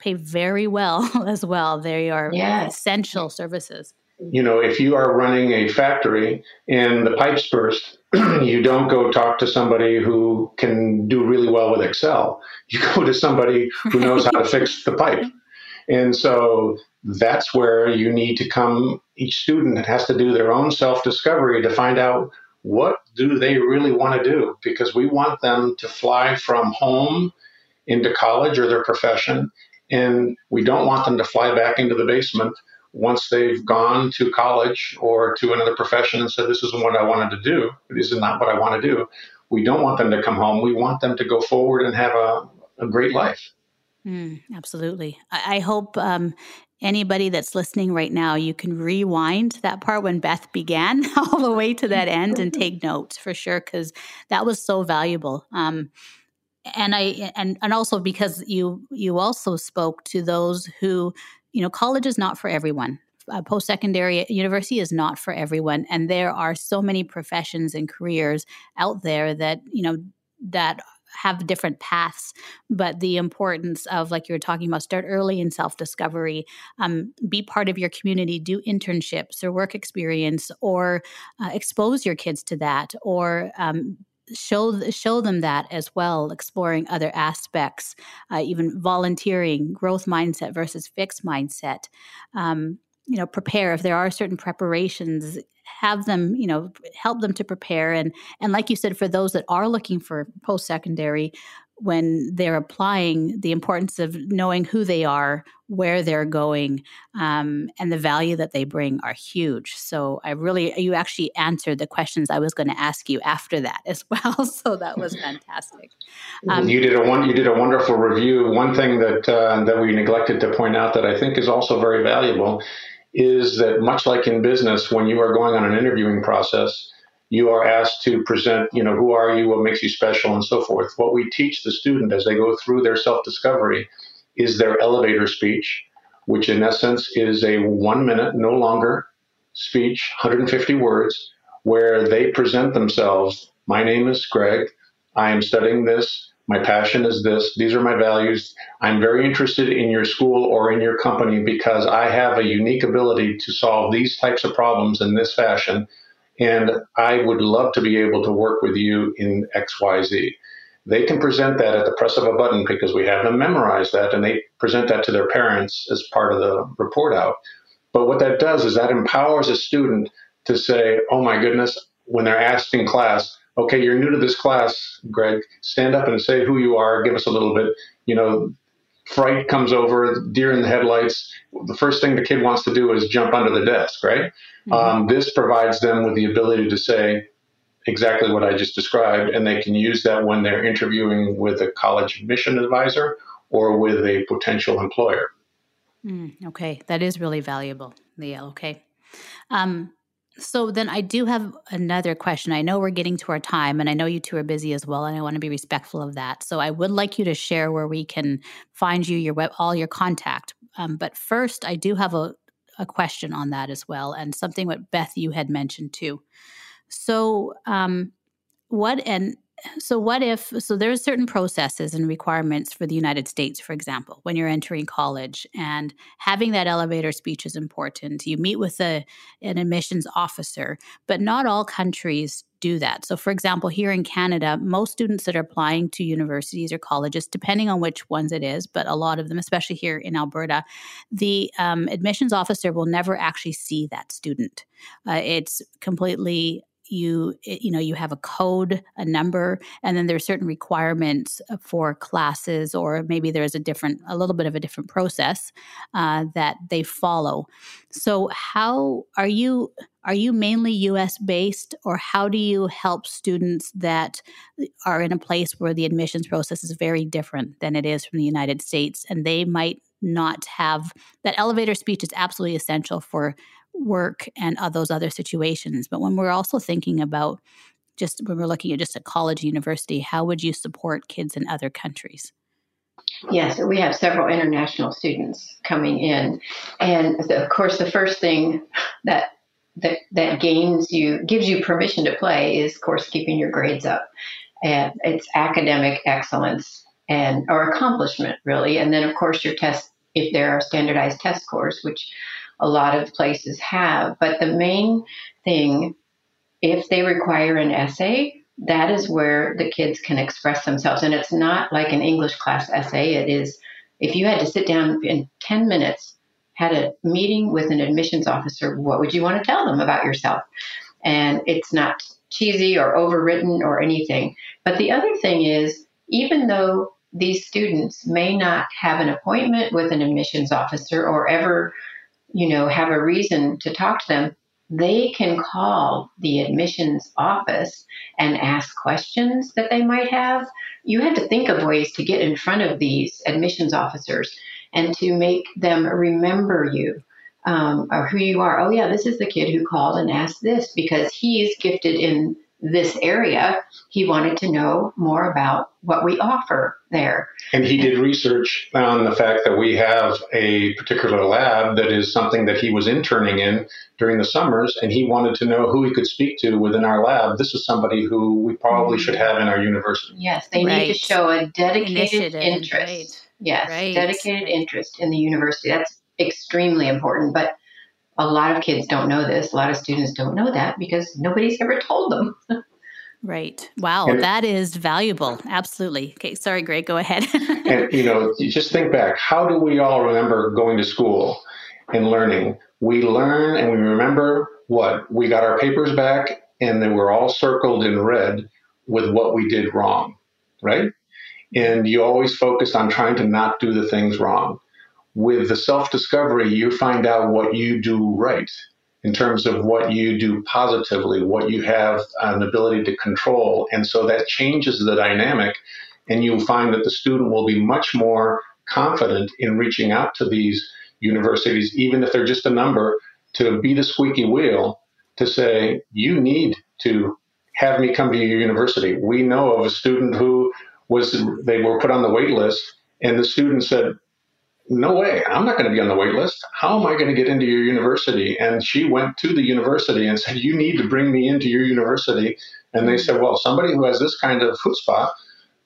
pay very well as well. They are yes. essential services. You know, if you are running a factory and the pipes burst, you don't go talk to somebody who can do really well with Excel. You go to somebody who knows how to fix the pipe. And so that's where you need to come. Each student has to do their own self discovery to find out what do they really want to do because we want them to fly from home into college or their profession and we don't want them to fly back into the basement once they've gone to college or to another profession and said this isn't what i wanted to do this is not what i want to do we don't want them to come home we want them to go forward and have a, a great life Mm, absolutely. I, I hope um, anybody that's listening right now, you can rewind that part when Beth began all the way to that end and take notes for sure, because that was so valuable. Um, and I and and also because you you also spoke to those who you know college is not for everyone. Uh, Post secondary university is not for everyone, and there are so many professions and careers out there that you know that have different paths, but the importance of, like you were talking about, start early in self discovery, um, be part of your community, do internships or work experience, or uh, expose your kids to that, or um, show show them that as well exploring other aspects uh, even volunteering growth mindset versus fixed mindset. Um, you know prepare. If there are certain preparations have them you know help them to prepare. And and like you said for those that are looking for post secondary when they're applying the importance of knowing who they are where they're going um, and the value that they bring are huge. So i really you actually answered the questions i was going to ask you after that as well. So that was fantastic. Um, you did a one you did a wonderful review. One thing that uh, that we neglected to point out that i think is also very valuable is that much like in business, when you are going on an interviewing process, you are asked to present, you know, who are you, what makes you special, and so forth. What we teach the student as they go through their self discovery is their elevator speech, which in essence is a one minute, no longer speech, 150 words, where they present themselves. My name is Greg. I am studying this. My passion is this. These are my values. I'm very interested in your school or in your company because I have a unique ability to solve these types of problems in this fashion. And I would love to be able to work with you in XYZ. They can present that at the press of a button because we have them memorize that and they present that to their parents as part of the report out. But what that does is that empowers a student to say, oh my goodness, when they're asked in class, okay, you're new to this class, Greg, stand up and say who you are, give us a little bit, you know, fright comes over, deer in the headlights. The first thing the kid wants to do is jump under the desk, right? Mm-hmm. Um, this provides them with the ability to say exactly what I just described, and they can use that when they're interviewing with a college admission advisor or with a potential employer. Mm, okay, that is really valuable, Leah. Okay. Um, so then I do have another question. I know we're getting to our time and I know you two are busy as well and I want to be respectful of that. So I would like you to share where we can find you your web all your contact. Um, but first I do have a, a question on that as well and something what Beth you had mentioned too. So um, what and so what if so there's certain processes and requirements for the united states for example when you're entering college and having that elevator speech is important. You meet with a, an admissions officer but not all countries do that. So for example here in canada most students that are applying to universities or colleges depending on which ones it is but a lot of them especially here in alberta the um, admissions officer will never actually see that student. Uh, it's completely you you know you have a code a number and then there's certain requirements for classes or maybe there's a different a little bit of a different process uh, that they follow. So how are you are you mainly us based or how do you help students that are in a place where the admissions process is very different than it is from the united states and they might not have that elevator speech is absolutely essential for work and uh, those other situations. But when we're also thinking about just when we're looking at just a college university, how would you support kids in other countries? Yes, we have several international students coming in, and of course, the first thing that that that gains you gives you permission to play is, of course, keeping your grades up, and it's academic excellence and or accomplishment really, and then of course your test if there are standardized test scores, which a lot of places have. But the main thing, if they require an essay, that is where the kids can express themselves. And it's not like an English class essay. It is, if you had to sit down in 10 minutes, had a meeting with an admissions officer, what would you want to tell them about yourself? And it's not cheesy or overwritten or anything. But the other thing is, even though these students may not have an appointment with an admissions officer or ever, you know, have a reason to talk to them, they can call the admissions office and ask questions that they might have. You have to think of ways to get in front of these admissions officers and to make them remember you um, or who you are. Oh, yeah, this is the kid who called and asked this because he's gifted in this area, he wanted to know more about what we offer there. And he did research on the fact that we have a particular lab that is something that he was interning in during the summers, and he wanted to know who he could speak to within our lab. This is somebody who we probably should have in our university. Yes, they right. need to show a dedicated Initiative. interest. Right. Yes, right. dedicated interest in the university. That's extremely important. But a lot of kids don't know this. A lot of students don't know that because nobody's ever told them. Right. Wow, and, that is valuable. Absolutely. Okay, sorry, Greg, go ahead. and you know, you just think back. How do we all remember going to school and learning? We learn and we remember what? We got our papers back and they were all circled in red with what we did wrong, right? And you always focused on trying to not do the things wrong with the self discovery, you find out what you do right in terms of what you do positively, what you have an ability to control. And so that changes the dynamic, and you find that the student will be much more confident in reaching out to these universities, even if they're just a number, to be the squeaky wheel to say, you need to have me come to your university. We know of a student who was, they were put on the wait list, and the student said, no way, I'm not going to be on the wait list. How am I going to get into your university? And she went to the university and said, You need to bring me into your university. And they said, Well, somebody who has this kind of chutzpah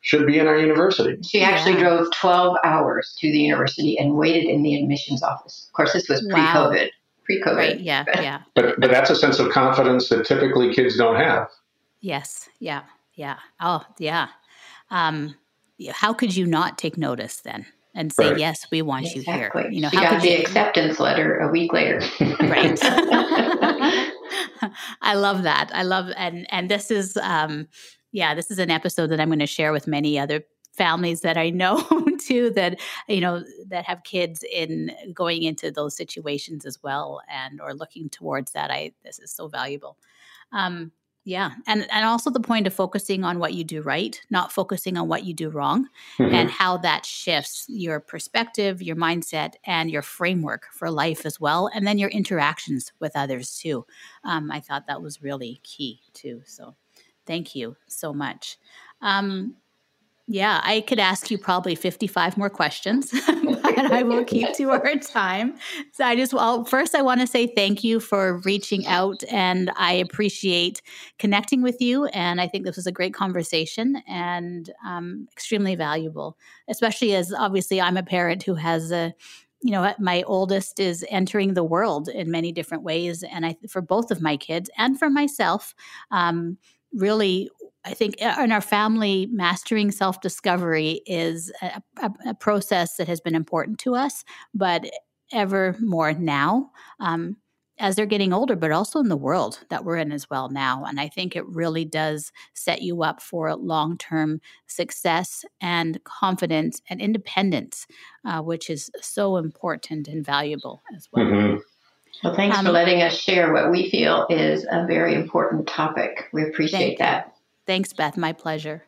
should be in our university. She actually drove 12 hours to the university and waited in the admissions office. Of course, this was pre COVID. Wow. Pre COVID. Right, yeah, yeah. But, but that's a sense of confidence that typically kids don't have. Yes, yeah, yeah. Oh, yeah. Um, how could you not take notice then? And say right. yes we want exactly. you here. You know she how got the you... acceptance letter a week later. Right. I love that. I love and and this is um yeah this is an episode that i'm going to share with many other families that i know too that you know that have kids in going into those situations as well and or looking towards that. I this is so valuable. Um yeah. And and also the point of focusing on what you do right, not focusing on what you do wrong, mm-hmm. and how that shifts your perspective, your mindset, and your framework for life as well. And then your interactions with others too. Um, I thought that was really key too. So thank you so much. Um, yeah, I could ask you probably 55 more questions, but I will keep to our time. So I just, well, first, I want to say thank you for reaching out and I appreciate connecting with you. And I think this was a great conversation and um, extremely valuable, especially as obviously I'm a parent who has a, you know, my oldest is entering the world in many different ways. And I, for both of my kids and for myself, um, really I think uh, in our family, mastering self discovery is a, a, a, process that has been important to us, but ever more now um, as they're getting older, but also in the world that we're in as well now. And I think it really does set you up for long term success and confidence and independence, uh, which is so important and valuable as well. Mm-hmm. Well, thanks um, for letting us share what we feel is a very important topic. We appreciate that. Thanks, Beth. My pleasure.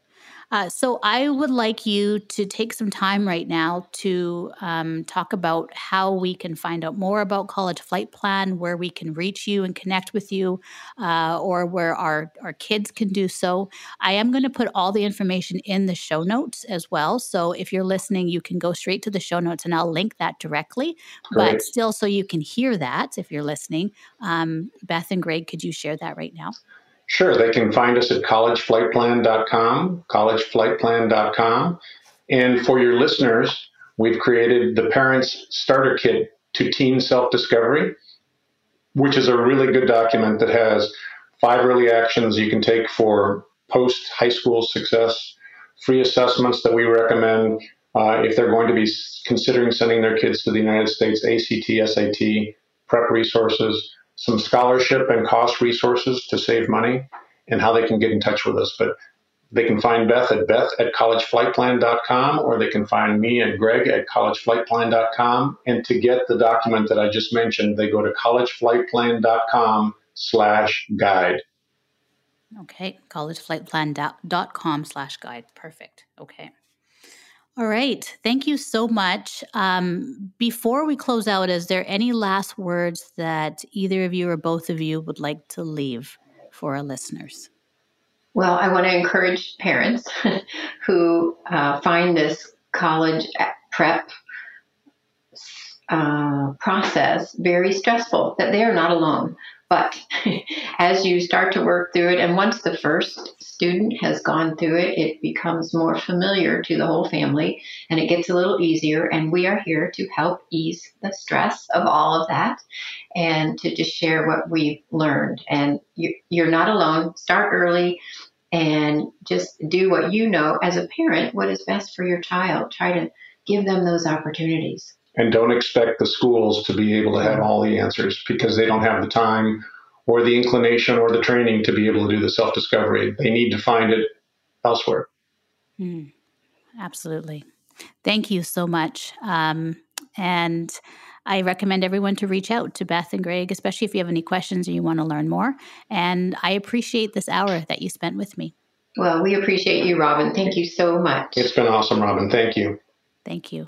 Uh, so I would like you to take some time right now to um, talk about how we can find out more about College Flight Plan, where we can reach you and connect with you, uh, or where our, our kids can do so. I am going to put all the information in the show notes as well. So if you're listening, you can go straight to the show notes and I'll link that directly. Great. But still, so you can hear that if you're listening, um, Beth and Greg, could you share that right now? Sure, they can find us at collegeflightplan.com, collegeflightplan.com. And for your listeners, we've created the Parents Starter Kit to Teen Self Discovery, which is a really good document that has five early actions you can take for post high school success, free assessments that we recommend uh, if they're going to be considering sending their kids to the United States, ACT, SAT, prep resources some scholarship and cost resources to save money and how they can get in touch with us. But they can find Beth at beth at collegeflightplan.com or they can find me and Greg at collegeflightplan.com. And to get the document that I just mentioned, they go to collegeflightplan.com slash guide. Okay, collegeflightplan.com slash guide. Perfect. Okay. All right. Thank you so much. Um, before we close out, is there any last words that either of you or both of you would like to leave for our listeners? Well, I want to encourage parents who uh, find this college prep uh, process very stressful, that they are not alone. But as you start to work through it, and once the first student has gone through it, it becomes more familiar to the whole family and it gets a little easier. And we are here to help ease the stress of all of that and to just share what we've learned. And you're not alone. Start early and just do what you know as a parent, what is best for your child. Try to give them those opportunities and don't expect the schools to be able to have all the answers because they don't have the time or the inclination or the training to be able to do the self discovery. They need to find it elsewhere. Mm, absolutely. Thank you so much. Um, and I recommend everyone to reach out to Beth and Greg, especially if you have any questions or you want to learn more. And I appreciate this hour that you spent with me. Well, we appreciate you, Robin. Thank you so much. It's been awesome, Robin. Thank you. Thank you.